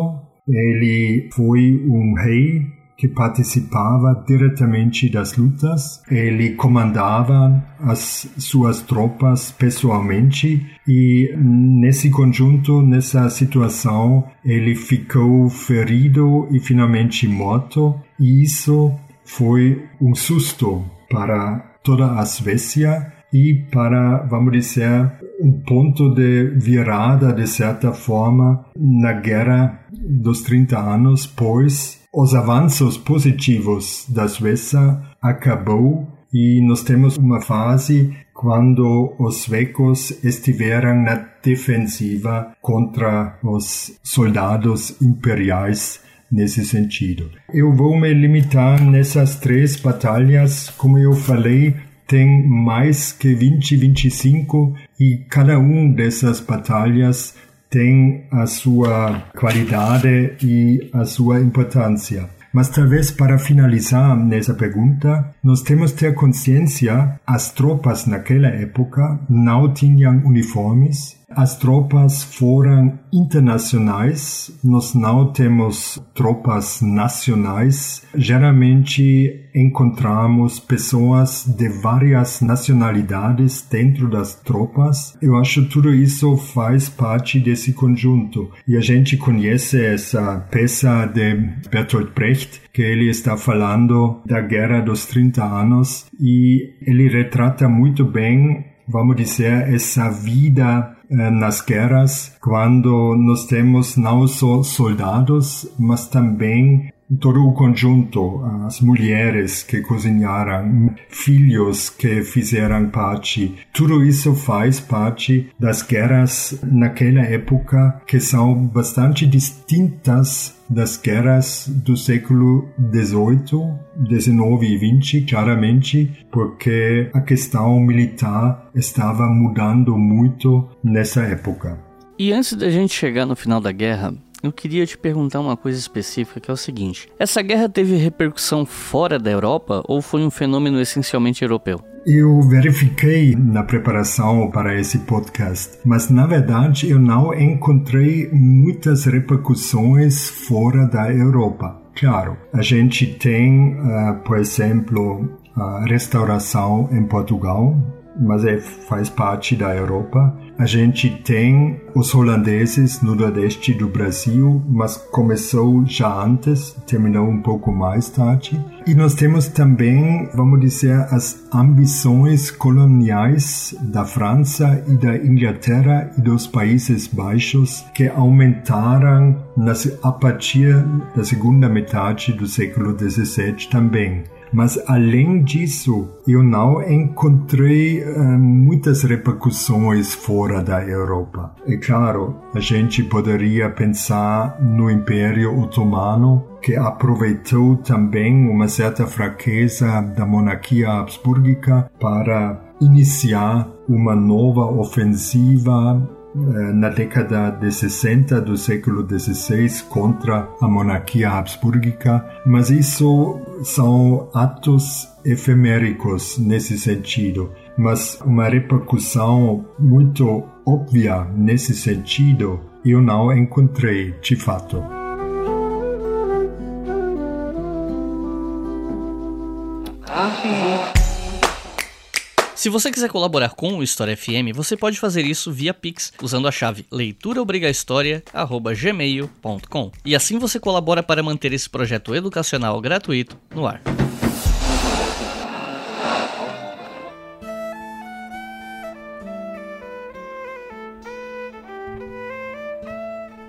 Ele foi um rei que participava diretamente das lutas. Ele comandava as suas tropas pessoalmente e nesse conjunto, nessa situação, ele ficou ferido e finalmente morto. E isso foi um susto para toda a Suécia e para, vamos dizer, um ponto de virada, de certa forma, na Guerra dos 30 anos, pois os avanços positivos da Suécia acabou e nós temos uma fase quando os suecos estiveram na defensiva contra os soldados imperiais nesse sentido. Eu vou me limitar nessas três batalhas, como eu falei, tem mais que 20, 25 e cada um dessas batalhas tem a sua qualidade e a sua importância. Mas talvez para finalizar nessa pergunta, nós temos ter consciência, as tropas naquela época não tinham uniformes, as tropas foram internacionais, nós não temos tropas nacionais. Geralmente encontramos pessoas de várias nacionalidades dentro das tropas. Eu acho que tudo isso faz parte desse conjunto. E a gente conhece essa peça de Bertolt Brecht, que ele está falando da Guerra dos 30 anos e ele retrata muito bem vamos dizer, essa vida nas guerras, quando nós temos não só soldados, mas também todo o conjunto, as mulheres que cozinharam, filhos que fizeram parte, tudo isso faz parte das guerras naquela época que são bastante distintas das guerras do século XVIII, XIX e XX, claramente, porque a questão militar estava mudando muito nessa época. E antes da gente chegar no final da guerra, eu queria te perguntar uma coisa específica que é o seguinte: essa guerra teve repercussão fora da Europa ou foi um fenômeno essencialmente europeu? Eu verifiquei na preparação para esse podcast, mas na verdade eu não encontrei muitas repercussões fora da Europa. Claro, a gente tem, uh, por exemplo, a restauração em Portugal, mas é, faz parte da Europa. A gente tem os holandeses no nordeste do Brasil, mas começou já antes, terminou um pouco mais tarde. E nós temos também, vamos dizer, as ambições coloniais da França e da Inglaterra e dos Países Baixos que aumentaram a partir da segunda metade do século XVII também. Mas além disso, eu não encontrei uh, muitas repercussões fora da Europa. É claro, a gente poderia pensar no Império Otomano, que aproveitou também uma certa fraqueza da monarquia habsburgica para iniciar uma nova ofensiva na década de 60 do século XVI contra a monarquia habsburgica, mas isso são atos efeméricos nesse sentido. Mas uma repercussão muito óbvia nesse sentido eu não encontrei de fato. Se você quiser colaborar com o História FM, você pode fazer isso via Pix usando a chave leituraobrigahistoria@gmail.com. E assim você colabora para manter esse projeto educacional gratuito no ar.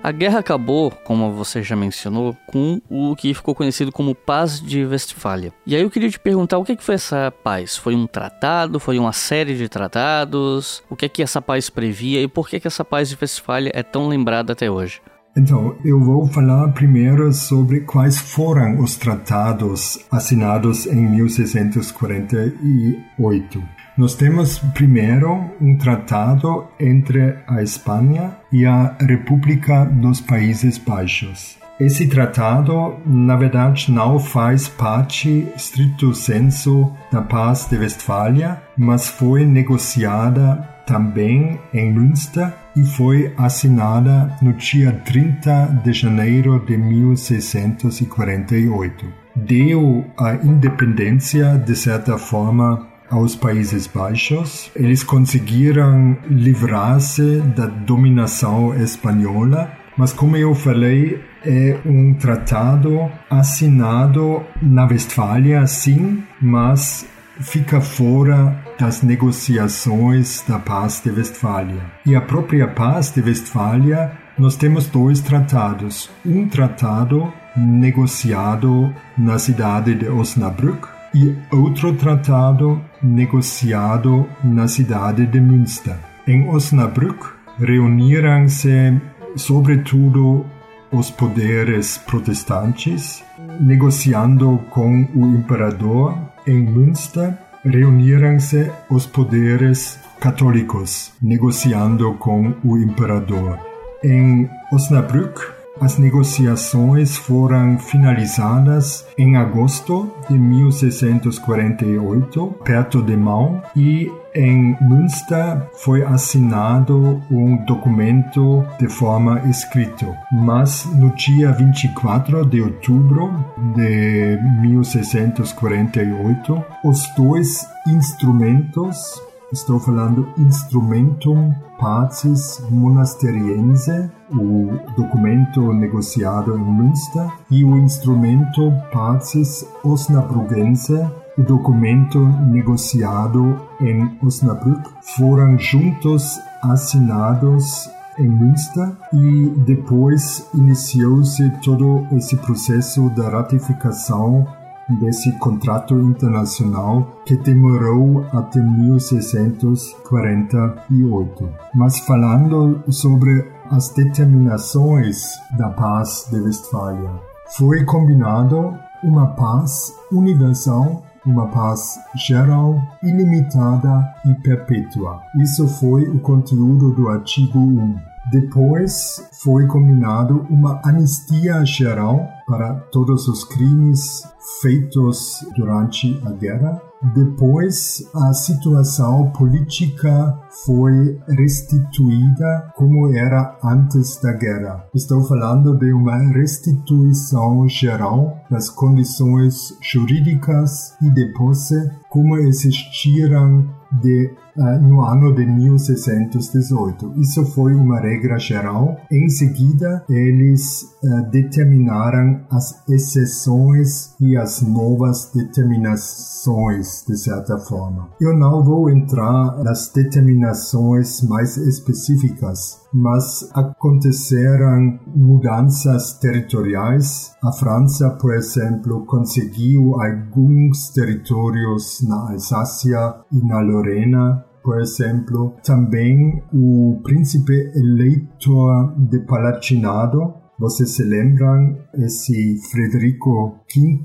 A guerra acabou, como você já mencionou, com o que ficou conhecido como Paz de Westfália. E aí eu queria te perguntar o que foi essa paz? Foi um tratado? Foi uma série de tratados? O que é que essa paz previa e por que, que essa paz de Westfália é tão lembrada até hoje? Então, eu vou falar primeiro sobre quais foram os tratados assinados em 1648. Nós temos primeiro um tratado entre a Espanha e a República dos Países Baixos. Esse tratado, na verdade, não faz parte, stricto senso, da Paz de Westfália, mas foi negociada também em Münster e foi assinada no dia 30 de janeiro de 1648. Deu a independência, de certa forma, aos Países Baixos. Eles conseguiram livrar-se da dominação espanhola, mas como eu falei, é um tratado assinado na Westfália, sim, mas fica fora das negociações da Paz de Westfália. E a própria Paz de Westfália, nós temos dois tratados. Um tratado negociado na cidade de Osnabrück e outro tratado negociado na cidade de Münster. Em Osnabrück reuniram-se sobretudo os poderes protestantes, negociando com o imperador. Em Münster reuniram-se os poderes católicos, negociando com o imperador. Em Osnabrück as negociações foram finalizadas em agosto de 1648, perto de Mão, e em Münster foi assinado um documento de forma escrita, mas no dia 24 de outubro de 1648, os dois instrumentos Estou falando Instrumentum Pacis Monasteriense, o documento negociado em Münster, e o Instrumento Pacis Osnabrückense, o documento negociado em Osnabrück, foram juntos assinados em Münster e depois iniciou-se todo esse processo da ratificação desse contrato internacional que demorou até 1648. Mas falando sobre as determinações da paz de Westfália, foi combinado uma paz universal uma paz geral, ilimitada e perpétua. Isso foi o conteúdo do artigo 1. Depois foi combinado uma anistia geral para todos os crimes feitos durante a guerra. Depois, a situação política foi restituída como era antes da guerra. Estou falando de uma restituição geral das condições jurídicas e de posse como existiram de, no ano de 1618. Isso foi uma regra geral. Em seguida, eles uh, determinaram as exceções e as novas determinações, de certa forma. Eu não vou entrar nas determinações mais específicas, mas aconteceram mudanças territoriais. A França, por exemplo, conseguiu alguns territórios na Alsácia e na Lorena, por exemplo. Também o príncipe eleitor de Palatinado, vocês se lembram, esse Frederico V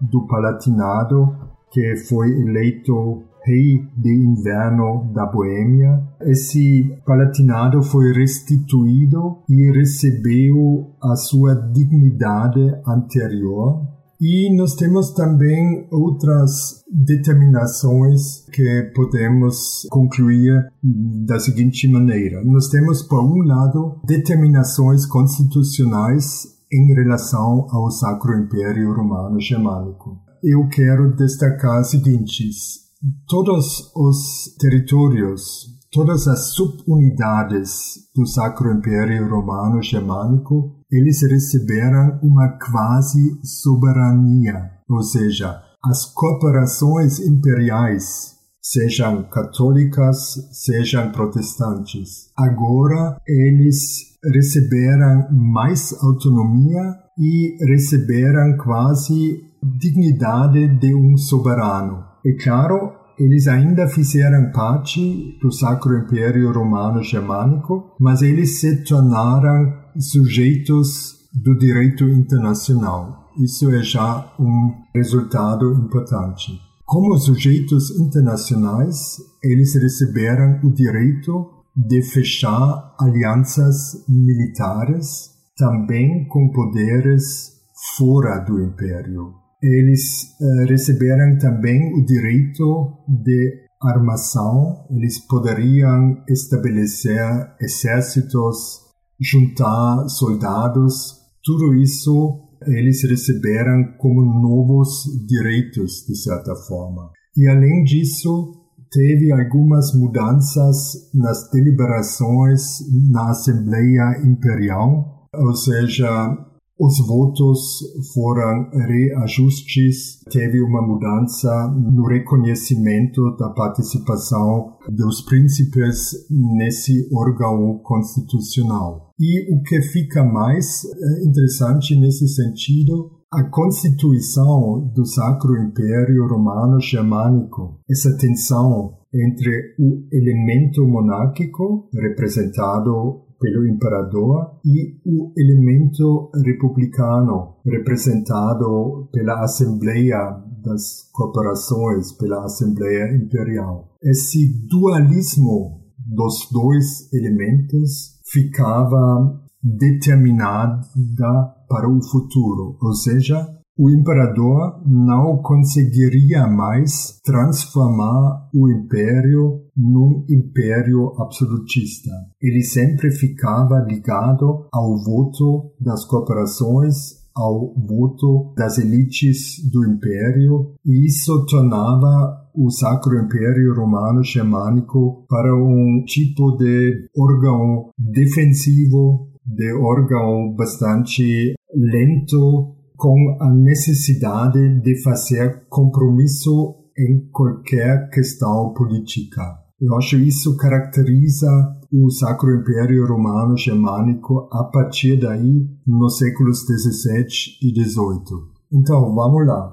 do Palatinado, que foi eleito rei de inverno da Boêmia. Esse palatinado foi restituído e recebeu a sua dignidade anterior. E nós temos também outras determinações que podemos concluir da seguinte maneira. Nós temos, por um lado, determinações constitucionais em relação ao Sacro Império Romano Germânico. Eu quero destacar as seguintes todos os territórios, todas as subunidades do Sacro Império Romano Germânico, eles receberam uma quase soberania, ou seja, as corporações imperiais, sejam católicas, sejam protestantes, agora eles receberam mais autonomia e receberam quase dignidade de um soberano. É claro, eles ainda fizeram parte do Sacro Império Romano Germânico, mas eles se tornaram sujeitos do direito internacional. Isso é já um resultado importante. Como sujeitos internacionais, eles receberam o direito de fechar alianças militares, também com poderes fora do império eles uh, receberam também o direito de armação, eles poderiam estabelecer exércitos, juntar soldados, tudo isso eles receberam como novos direitos, de certa forma. E além disso, teve algumas mudanças nas deliberações na Assembleia Imperial, ou seja, os votos foram reajustes, teve uma mudança no reconhecimento da participação dos príncipes nesse órgão constitucional. E o que fica mais eh, interessante nesse sentido a constituição do Sacro Império Romano Germânico, essa tensão entre o elemento monárquico, representado pelo imperador e o elemento republicano representado pela Assembleia das Corporações, pela Assembleia Imperial. Esse dualismo dos dois elementos ficava determinada para o futuro, ou seja, o imperador não conseguiria mais transformar o império num império absolutista. Ele sempre ficava ligado ao voto das corporações, ao voto das elites do império, e isso tornava o Sacro Império Romano Germânico para um tipo de órgão defensivo, de órgão bastante lento com a necessidade de fazer compromisso em qualquer questão política. Eu acho isso caracteriza o Sacro Império Romano Germânico a partir daí nos séculos 17 e 18. Então, vamos lá.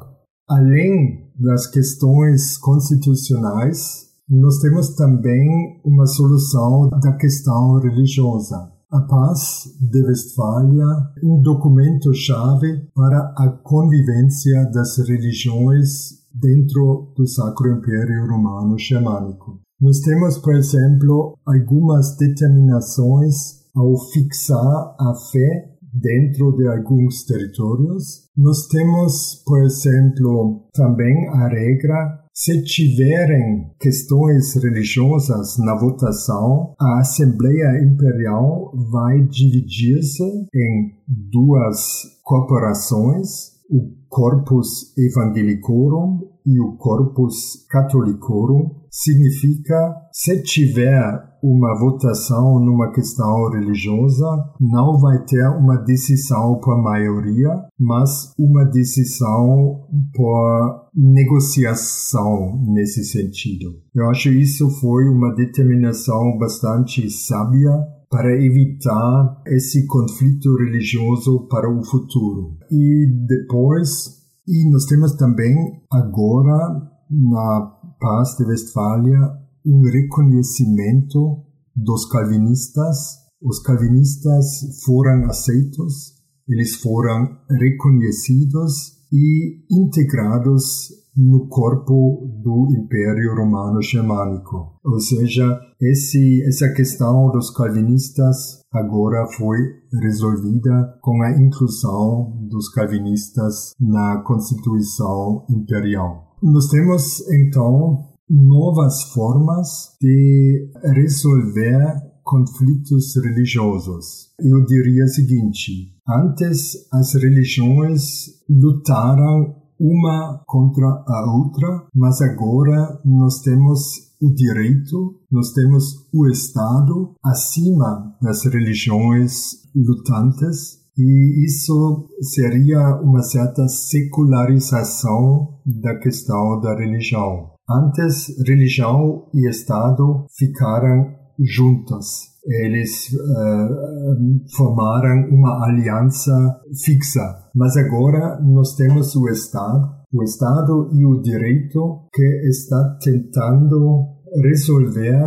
Além das questões constitucionais, nós temos também uma solução da questão religiosa a Paz de Westfália, um documento-chave para a convivência das religiões dentro do Sacro Império Romano Germânico. Nós temos, por exemplo, algumas determinações ao fixar a fé dentro de alguns territórios. Nós temos, por exemplo, também a regra se tiverem questões religiosas na votação, a Assembleia Imperial vai dividir-se em duas corporações o Corpus Evangelicorum e o Corpus Catholicorum significa se tiver uma votação numa questão religiosa, não vai ter uma decisão por maioria, mas uma decisão por negociação nesse sentido. Eu acho isso foi uma determinação bastante sábia para evitar esse conflito religioso para o futuro. E depois, e nós temos também agora na Paz de Westfália um reconhecimento dos calvinistas. Os calvinistas foram aceitos, eles foram reconhecidos e integrados no corpo do Império Romano Germânico. Ou seja, esse, essa questão dos calvinistas agora foi resolvida com a inclusão dos calvinistas na Constituição Imperial. Nós temos então novas formas de resolver conflitos religiosos. Eu diria o seguinte: antes as religiões lutaram uma contra a outra, mas agora nós temos o direito, nós temos o Estado acima das religiões lutantes e isso seria uma certa secularização da questão da religião. Antes, religião e Estado ficaram juntas. Eles uh, formaram uma aliança fixa. Mas agora nós temos o Estado, o Estado e o direito que está tentando resolver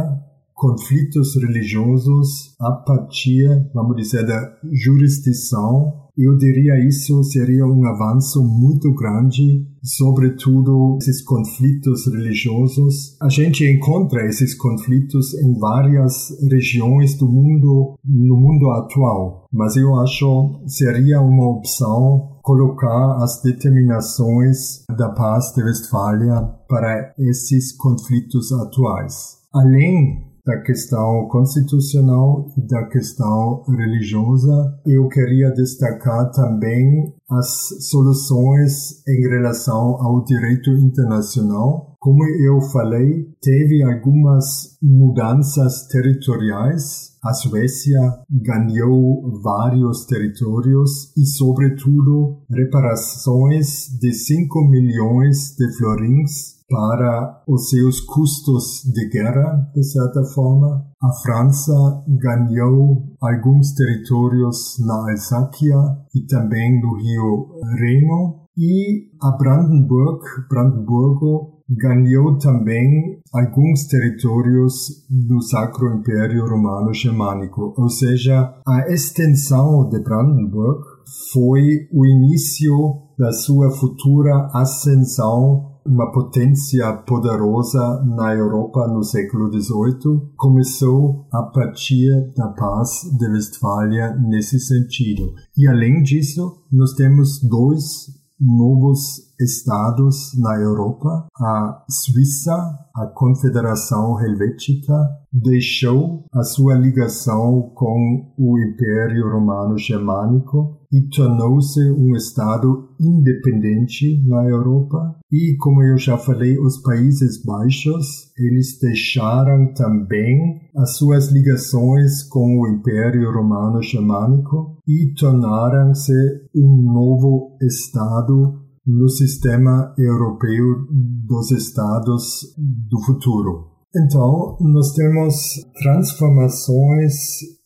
conflitos religiosos a partir, vamos dizer, da jurisdição eu diria isso seria um avanço muito grande, sobretudo esses conflitos religiosos. A gente encontra esses conflitos em várias regiões do mundo, no mundo atual, mas eu acho seria uma opção colocar as determinações da paz de Westfália para esses conflitos atuais. Além da questão constitucional e da questão religiosa. Eu queria destacar também as soluções em relação ao direito internacional. Como eu falei, teve algumas mudanças territoriais. A Suécia ganhou vários territórios e, sobretudo, reparações de 5 milhões de florins para os seus custos de guerra, de certa forma. A França ganhou alguns territórios na Alsácia e também no Rio Reno. E a Brandenburg, Brandenburgo, ganhou também alguns territórios do Sacro Império Romano Germânico, ou seja, a extensão de Brandenburg foi o início da sua futura ascensão uma potência poderosa na Europa no século XVIII, começou a partir da paz de Westfália nesse sentido. E além disso, nós temos dois novos estados na Europa. A Suíça, a Confederação Helvética, deixou a sua ligação com o Império Romano Germânico e tornou-se um estado independente na Europa. E como eu já falei, os Países Baixos, eles deixaram também as suas ligações com o Império Romano Germânico e tornaram-se um novo estado no sistema europeu dos estados do futuro. Então, nós temos transformações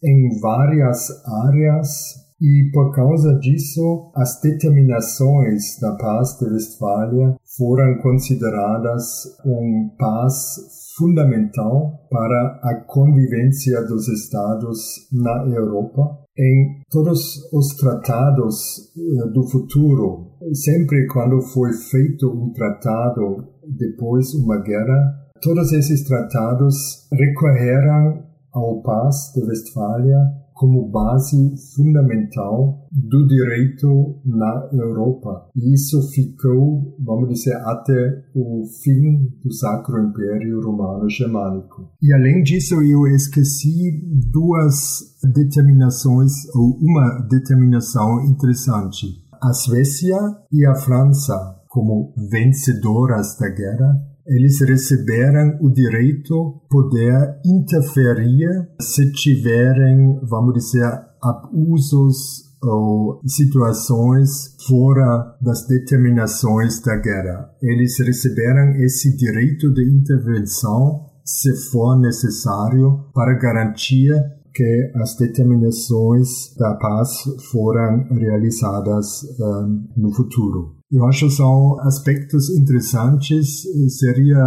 em várias áreas e por causa disso, as determinações da paz de Westfália foram consideradas um paz fundamental para a convivência dos estados na Europa. Em todos os tratados eh, do futuro, sempre quando foi feito um tratado depois uma guerra, todos esses tratados recorreram ao paz de Westfália como base fundamental do direito na Europa. E isso ficou, vamos dizer, até o fim do Sacro Império Romano Germânico. E além disso, eu esqueci duas determinações, ou uma determinação interessante. a Suécia e a França, como vencedoras da guerra, eles receberam o direito de poder interferir se tiverem, vamos dizer, abusos ou situações fora das determinações da guerra. Eles receberam esse direito de intervenção se for necessário para garantir que as determinações da paz foram realizadas um, no futuro. Eu acho são aspectos interessantes. Seria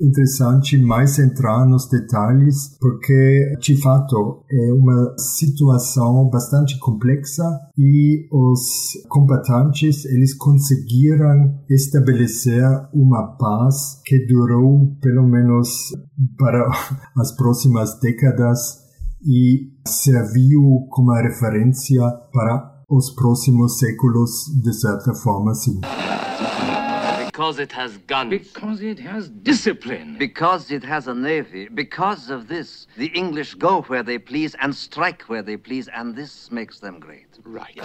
interessante mais entrar nos detalhes, porque de fato é uma situação bastante complexa e os combatentes eles conseguiram estabelecer uma paz que durou pelo menos para [LAUGHS] as próximas décadas e serviu como referência para os próximos séculos de certa forma sim. Because it has guns. Because it has discipline. Because it has a navy. Because of this, the English go where they please and strike where they please, and this makes them great. Right.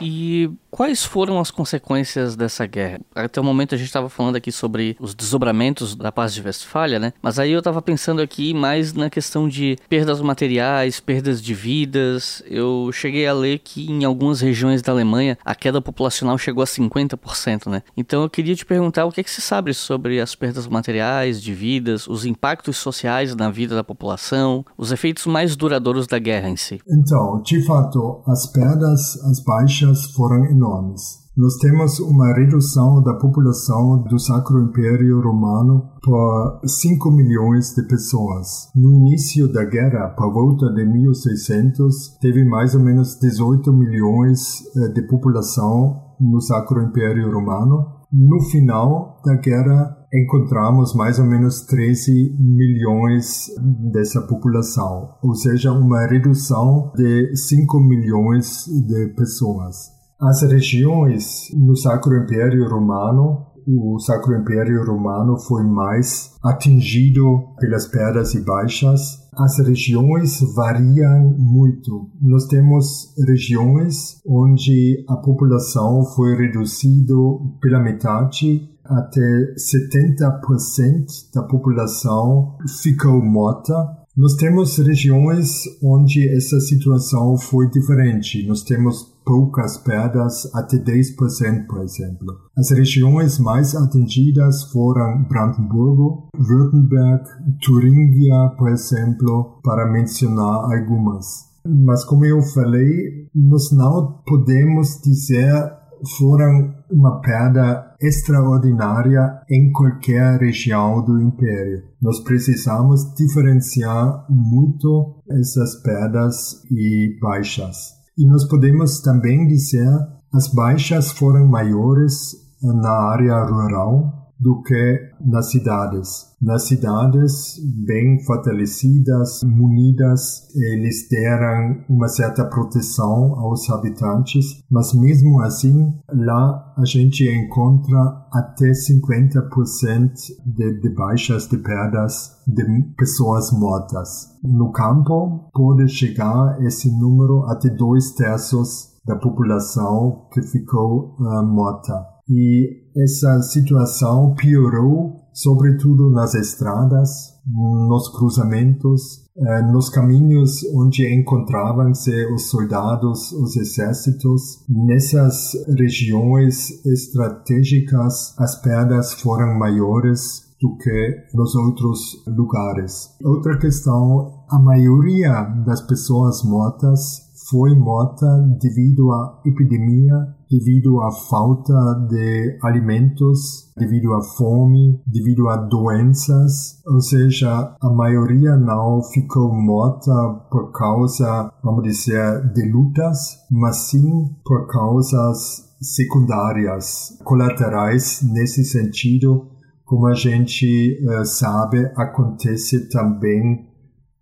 E quais foram as consequências dessa guerra? Até o momento a gente estava falando aqui sobre os desdobramentos da paz de Westfália, né? Mas aí eu estava pensando aqui mais na questão de perdas materiais, perdas de vidas. Eu cheguei a ler que em algumas regiões da Alemanha a queda populacional chegou a 50%, né? Então eu queria te perguntar o que, é que se sabe sobre as perdas materiais, de vidas, os impactos sociais na vida da população, os efeitos mais duradouros da guerra em si. Então, de fato, as perdas, as baixas foram enormes. Nós temos uma redução da população do Sacro Império Romano por 5 milhões de pessoas. No início da guerra, por volta de 1600, teve mais ou menos 18 milhões eh, de população no Sacro Império Romano. No final da guerra, encontramos mais ou menos 13 milhões dessa população, ou seja, uma redução de 5 milhões de pessoas. As regiões no Sacro Império Romano o Sacro Império Romano foi mais atingido pelas perdas e baixas. As regiões variam muito. Nós temos regiões onde a população foi reduzida pela metade até 70% da população ficou morta. Nós temos regiões onde essa situação foi diferente. Nós temos poucas perdas, até 10%, por exemplo. As regiões mais atingidas foram Brandenburgo, Württemberg, Turingia, por exemplo, para mencionar algumas. Mas como eu falei, nós não podemos dizer foram uma perda extraordinária em qualquer região do império. Nós precisamos diferenciar muito essas perdas e baixas. E nós podemos também dizer as baixas foram maiores na área rural do que nas cidades. Nas cidades bem fortalecidas, munidas, eles deram uma certa proteção aos habitantes, mas mesmo assim, lá a gente encontra até 50% de, de baixas, de perdas de pessoas mortas. No campo, pode chegar esse número até dois terços da população que ficou uh, morta e essa situação piorou, sobretudo nas estradas, nos cruzamentos, eh, nos caminhos onde encontravam-se os soldados, os exércitos. Nessas regiões estratégicas, as perdas foram maiores do que nos outros lugares. Outra questão, a maioria das pessoas mortas foi morta devido à epidemia, devido à falta de alimentos, devido à fome, devido a doenças, ou seja, a maioria não ficou morta por causa, vamos dizer, de lutas, mas sim por causas secundárias, colaterais nesse sentido, como a gente uh, sabe, acontece também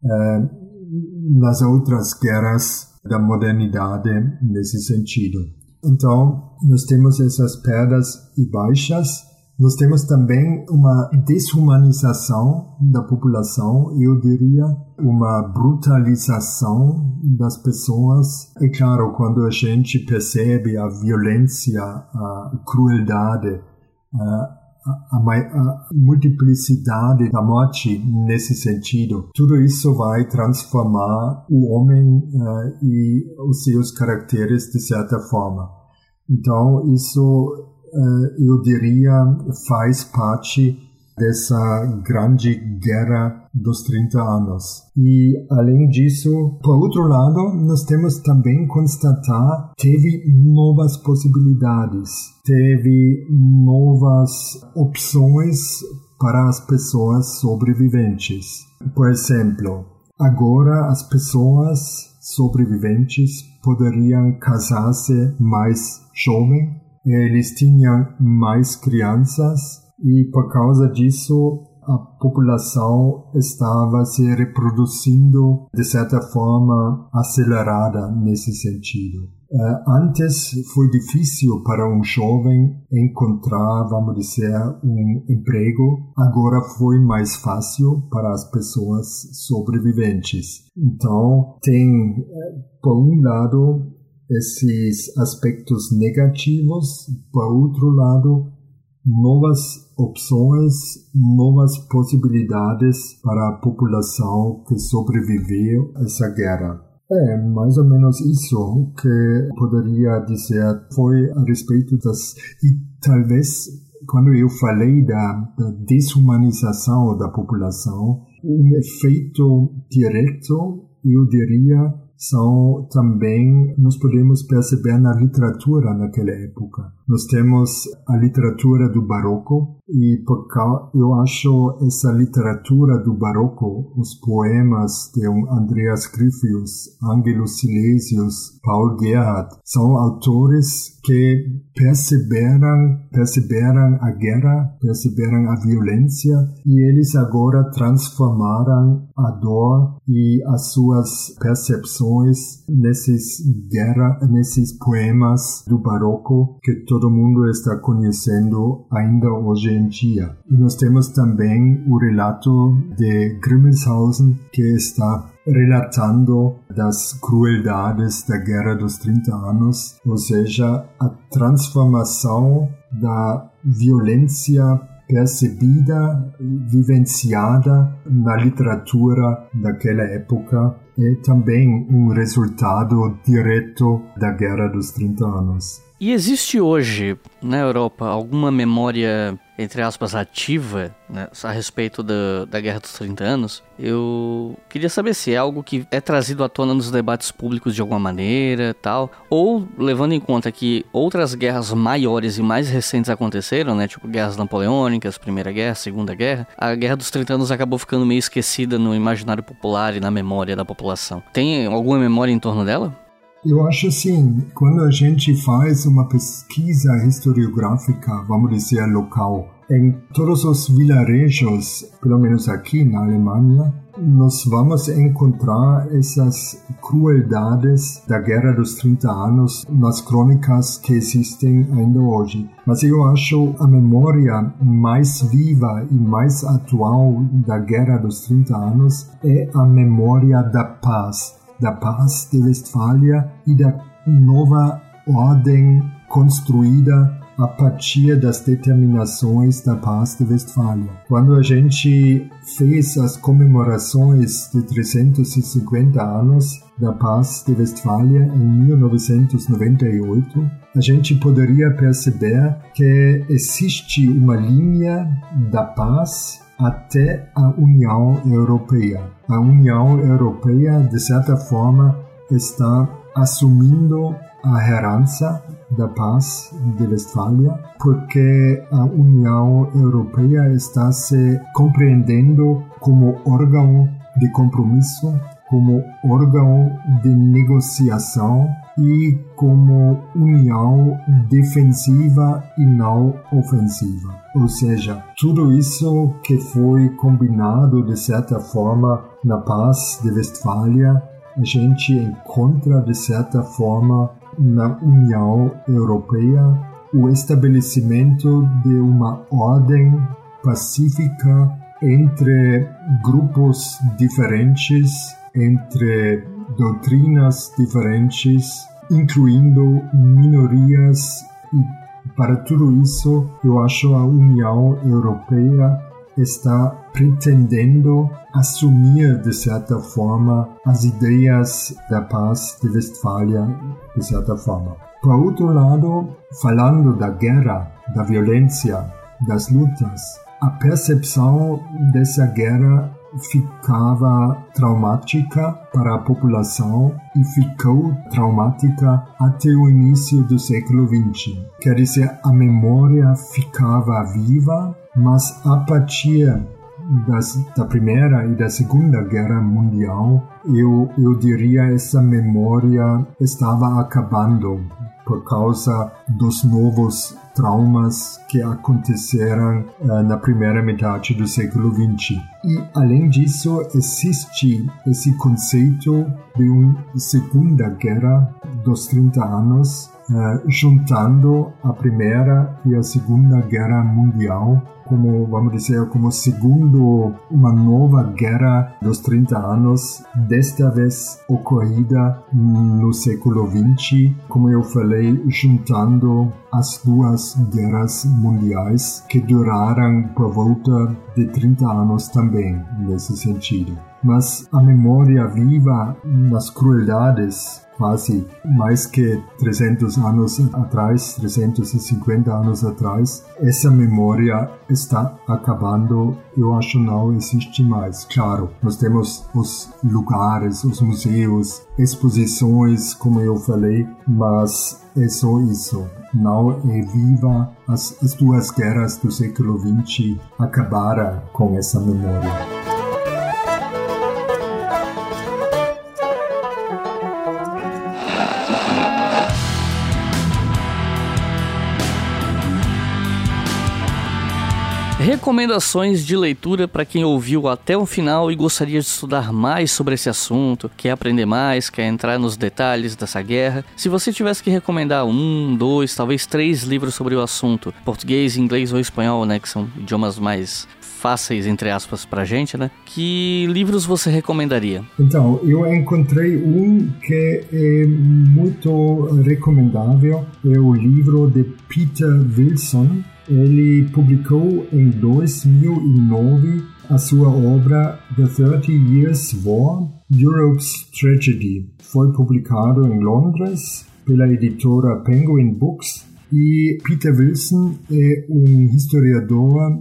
uh, nas outras guerras da modernidade nesse sentido. Então, nós temos essas perdas e baixas, Nós temos também uma desumanização da população, eu diria, uma brutalização das pessoas. É claro, quando a gente percebe a violência, a crueldade, a, a, multiplicidade da morte nesse sentido. Tudo isso vai transformar o homem uh, e os seus caracteres de certa forma. Então, isso uh, eu diria faz parte dessa grande guerra dos 30 anos. E, além disso, por outro lado, nós temos também constatar teve novas possibilidades, teve novas opções para as pessoas sobreviventes. Por exemplo, agora as pessoas sobreviventes poderiam casar-se mais jovem, eles tinham mais crianças e por causa disso a população estava se reproduzindo de certa forma acelerada nesse sentido. Uh, antes foi difícil para um jovem encontrar, vamos dizer, um emprego. Agora foi mais fácil para as pessoas sobreviventes. Então, tem, eh, por um lado, esses aspectos negativos, por outro lado, novas opções, novas possibilidades para a população que sobreviveu a essa guerra. É mais ou menos isso que poderia dizer foi a respeito das e talvez quando eu falei da, da desumanização da população, um efeito direto, eu diria, são também, nós podemos perceber na literatura naquela época. Nós temos a literatura do barroco e por eu acho essa literatura do barroco, os poemas de Andreas Gryphius, Angelo Silesius, Paul Gerhardt, são autores que perceberam, perceberam a guerra, perceberam a violência e eles agora transformaram a dor e as suas percepções nesses guerra, nesses poemas do barroco que todo mundo está conhecendo ainda hoje em dia. E nós temos também o relato de Grimmelshausen que está relatando das crueldades da Guerra dos 30 Anos, ou seja, a transformação da violência percebida, vivenciada na literatura daquela época é também um resultado direto da Guerra dos 30 Anos. E existe hoje na Europa alguma memória, entre aspas, ativa né, a respeito da, da Guerra dos 30 Anos? Eu queria saber se é algo que é trazido à tona nos debates públicos de alguma maneira, tal, ou levando em conta que outras guerras maiores e mais recentes aconteceram, né, tipo guerras napoleônicas, Primeira Guerra, Segunda Guerra, a Guerra dos 30 Anos acabou ficando meio esquecida no imaginário popular e na memória da população. Tem alguma memória em torno dela? Eu acho assim, quando a gente faz uma pesquisa historiográfica, vamos dizer, local, em todos os vilarejos, pelo menos aqui na Alemanha, nós vamos encontrar essas crueldades da Guerra dos 30 Anos nas crônicas que existem ainda hoje. Mas eu acho a memória mais viva e mais atual da Guerra dos 30 Anos é a memória da paz da paz de Westfália e da nova ordem construída a partir das determinações da paz de Westfália. Quando a gente fez as comemorações de 350 anos da paz de Westfália em 1998, a gente poderia perceber que existe uma linha da paz até a União Europeia. A União Europeia, de certa forma, está assumindo a herança da paz de Westfália, porque a União Europeia está se compreendendo como órgão de compromisso, como órgão de negociação e como união defensiva e não ofensiva. Ou seja, tudo isso que foi combinado de certa forma na paz de Westfália, a gente encontra de certa forma na União Europeia o estabelecimento de uma ordem pacífica entre grupos diferentes, entre doutrinas diferentes, incluindo minorias e para tudo isso, eu acho a União Europeia está pretendendo assumir, de certa forma, as ideias da paz de Westfália, de certa forma. Por outro lado, falando da guerra, da violência, das lutas, a percepção dessa guerra ficava traumática para a população e ficou traumática até o início do século XX. Quer dizer, a memória ficava viva, mas a partir das, da Primeira e da Segunda Guerra Mundial, eu, eu diria essa memória estava acabando por causa dos novos traumas que aconteceram uh, na primeira metade do século XX. E, além disso, existe esse conceito de uma Segunda Guerra dos 30 anos, uh, juntando a Primeira e a Segunda Guerra Mundial como, vamos dizer, como segundo uma nova guerra dos 30 anos, desta vez ocorrida no século 20, como eu falei, juntando as duas guerras mundiais que duraram por volta de 30 anos também, nesse sentido. Mas a memória viva nas crueldades quase mais que 300 anos atrás, 350 anos atrás, essa memória está acabando, eu acho não existe mais. Claro, nós temos os lugares, os museus, exposições, como eu falei, mas é só isso. Não é viva as, as duas guerras do século XX acabaram com essa memória. Recomendações de leitura para quem ouviu até o final e gostaria de estudar mais sobre esse assunto, quer aprender mais, quer entrar nos detalhes dessa guerra. Se você tivesse que recomendar um, dois, talvez três livros sobre o assunto, português, inglês ou espanhol, né, que são idiomas mais fáceis, entre aspas, pra gente, né? Que livros você recomendaria? Então, eu encontrei um que é muito recomendável. É o livro de Peter Wilson, ele publicou em 2009 a sua obra The Thirty Years' War, Europe's Tragedy. Foi publicado em Londres pela editora Penguin Books e Peter Wilson é um historiador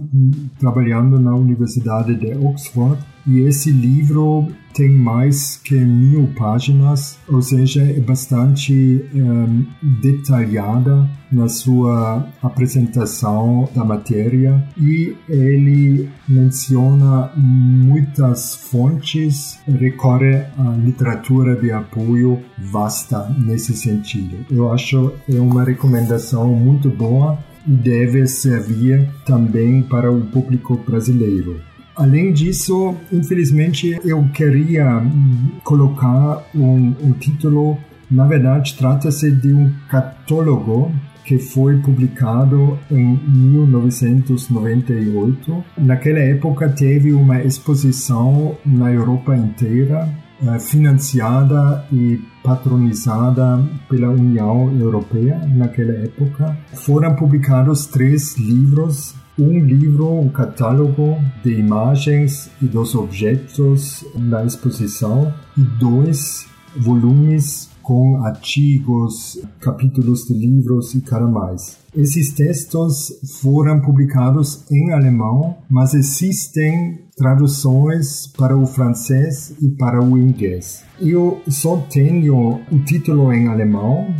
trabalhando na Universidade de Oxford e esse livro tem mais que mil páginas, ou seja, é bastante um, detalhada na sua apresentação da matéria e ele menciona muitas fontes, recorre à literatura de apoio vasta nesse sentido. Eu acho é uma recomendação muito boa e deve servir também para o público brasileiro. Além disso, infelizmente, eu queria hum, colocar um, um título. Na verdade, trata-se de um catálogo que foi publicado em 1998. Naquela época teve uma exposição na Europa inteira, eh, financiada e patronizada pela União Europeia naquela época. Foram publicados três livros um livro, um catálogo de imagens e dos objetos na exposição e dois volumes com artigos, capítulos de livros e cara mais. Esses textos foram publicados em alemão, mas existem traduções para o francês e para o inglês. Eu só tenho o título em alemão,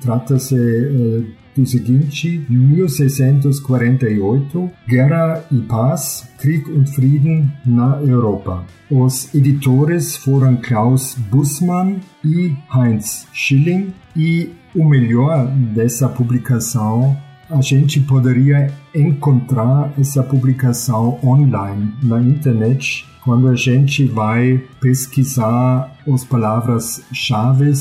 trata-se eh, do seguinte: 1648, Guerra e Paz, Krieg und Frieden na Europa. Os editores foram Klaus Bussmann e Heinz Schilling, e o melhor dessa publicação a gente poderia encontrar essa publicação online na internet quando a gente vai pesquisar as palavras-chave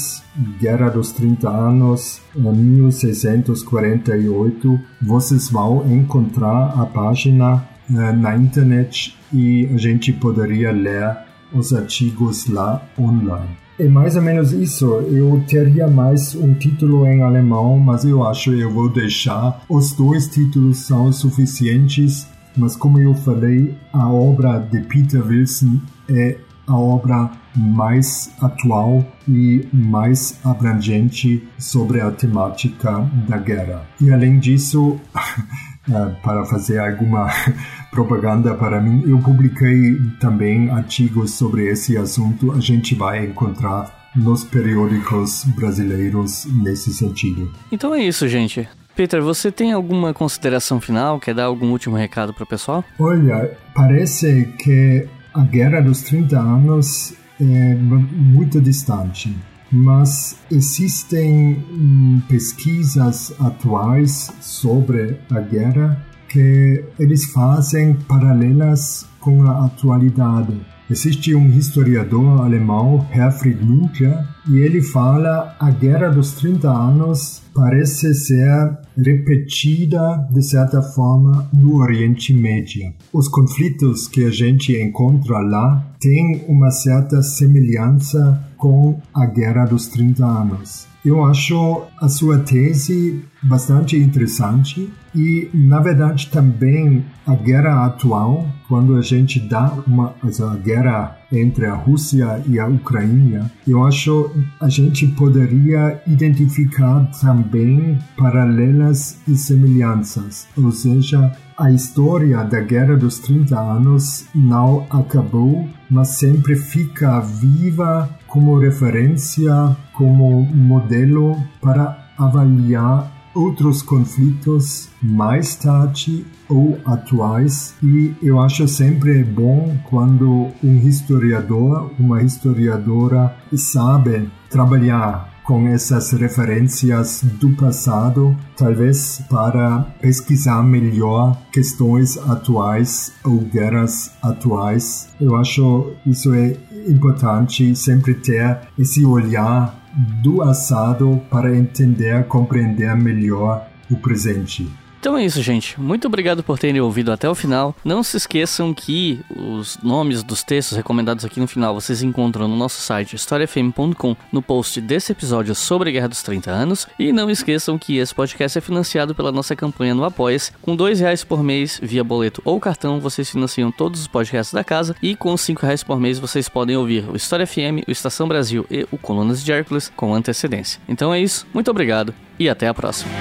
Guerra dos 30 Anos, 1648, vocês vão encontrar a página uh, na internet e a gente poderia ler os artigos lá online. É mais ou menos isso. Eu teria mais um título em alemão, mas eu acho que eu vou deixar. Os dois títulos são suficientes mas como eu falei, a obra de Peter Wilson é a obra mais atual e mais abrangente sobre a temática da guerra. E além disso, [LAUGHS] para fazer alguma [LAUGHS] propaganda para mim, eu publiquei também artigos sobre esse assunto. A gente vai encontrar nos periódicos brasileiros nesse sentido. Então é isso, gente. Peter, você tem alguma consideração final? Quer dar algum último recado para o pessoal? Olha, parece que a Guerra dos 30 Anos é muito distante, mas existem hum, pesquisas atuais sobre a guerra que eles fazem paralelas com a atualidade. Existe um historiador alemão, Herfried Müncher, e ele fala a Guerra dos 30 Anos parece ser repetida, de certa forma, no Oriente Médio. Os conflitos que a gente encontra lá têm uma certa semelhança com a Guerra dos 30 Anos. Eu acho a sua tese bastante interessante e, na verdade, também a guerra atual, quando a gente dá uma a guerra entre a Rússia e a Ucrânia, eu acho a gente poderia identificar também paralelas e semelhanças, ou seja, a história da Guerra dos 30 Anos não acabou, mas sempre fica viva como referência, como modelo para avaliar outros conflitos mais tarde ou atuais. E eu acho sempre bom quando um historiador, uma historiadora sabe trabalhar com essas referências do passado, talvez para pesquisar melhor questões atuais ou guerras atuais. Eu acho isso é importante sempre ter esse olhar do assado para entender, compreender melhor o presente. Então é isso, gente. Muito obrigado por terem ouvido até o final. Não se esqueçam que os nomes dos textos recomendados aqui no final vocês encontram no nosso site historiafm.com no post desse episódio sobre a Guerra dos 30 Anos. E não esqueçam que esse podcast é financiado pela nossa campanha no Apoia-se. Com dois reais por mês via boleto ou cartão, vocês financiam todos os podcasts da casa. E com cinco reais por mês vocês podem ouvir o História FM, o Estação Brasil e o Colunas de Hércules com antecedência. Então é isso. Muito obrigado e até a próxima.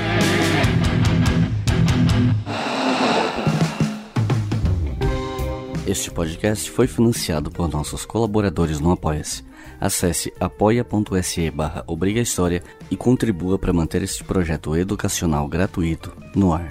Este podcast foi financiado por nossos colaboradores no Apoia-se. Acesse apoia.se barra e contribua para manter este projeto educacional gratuito no ar.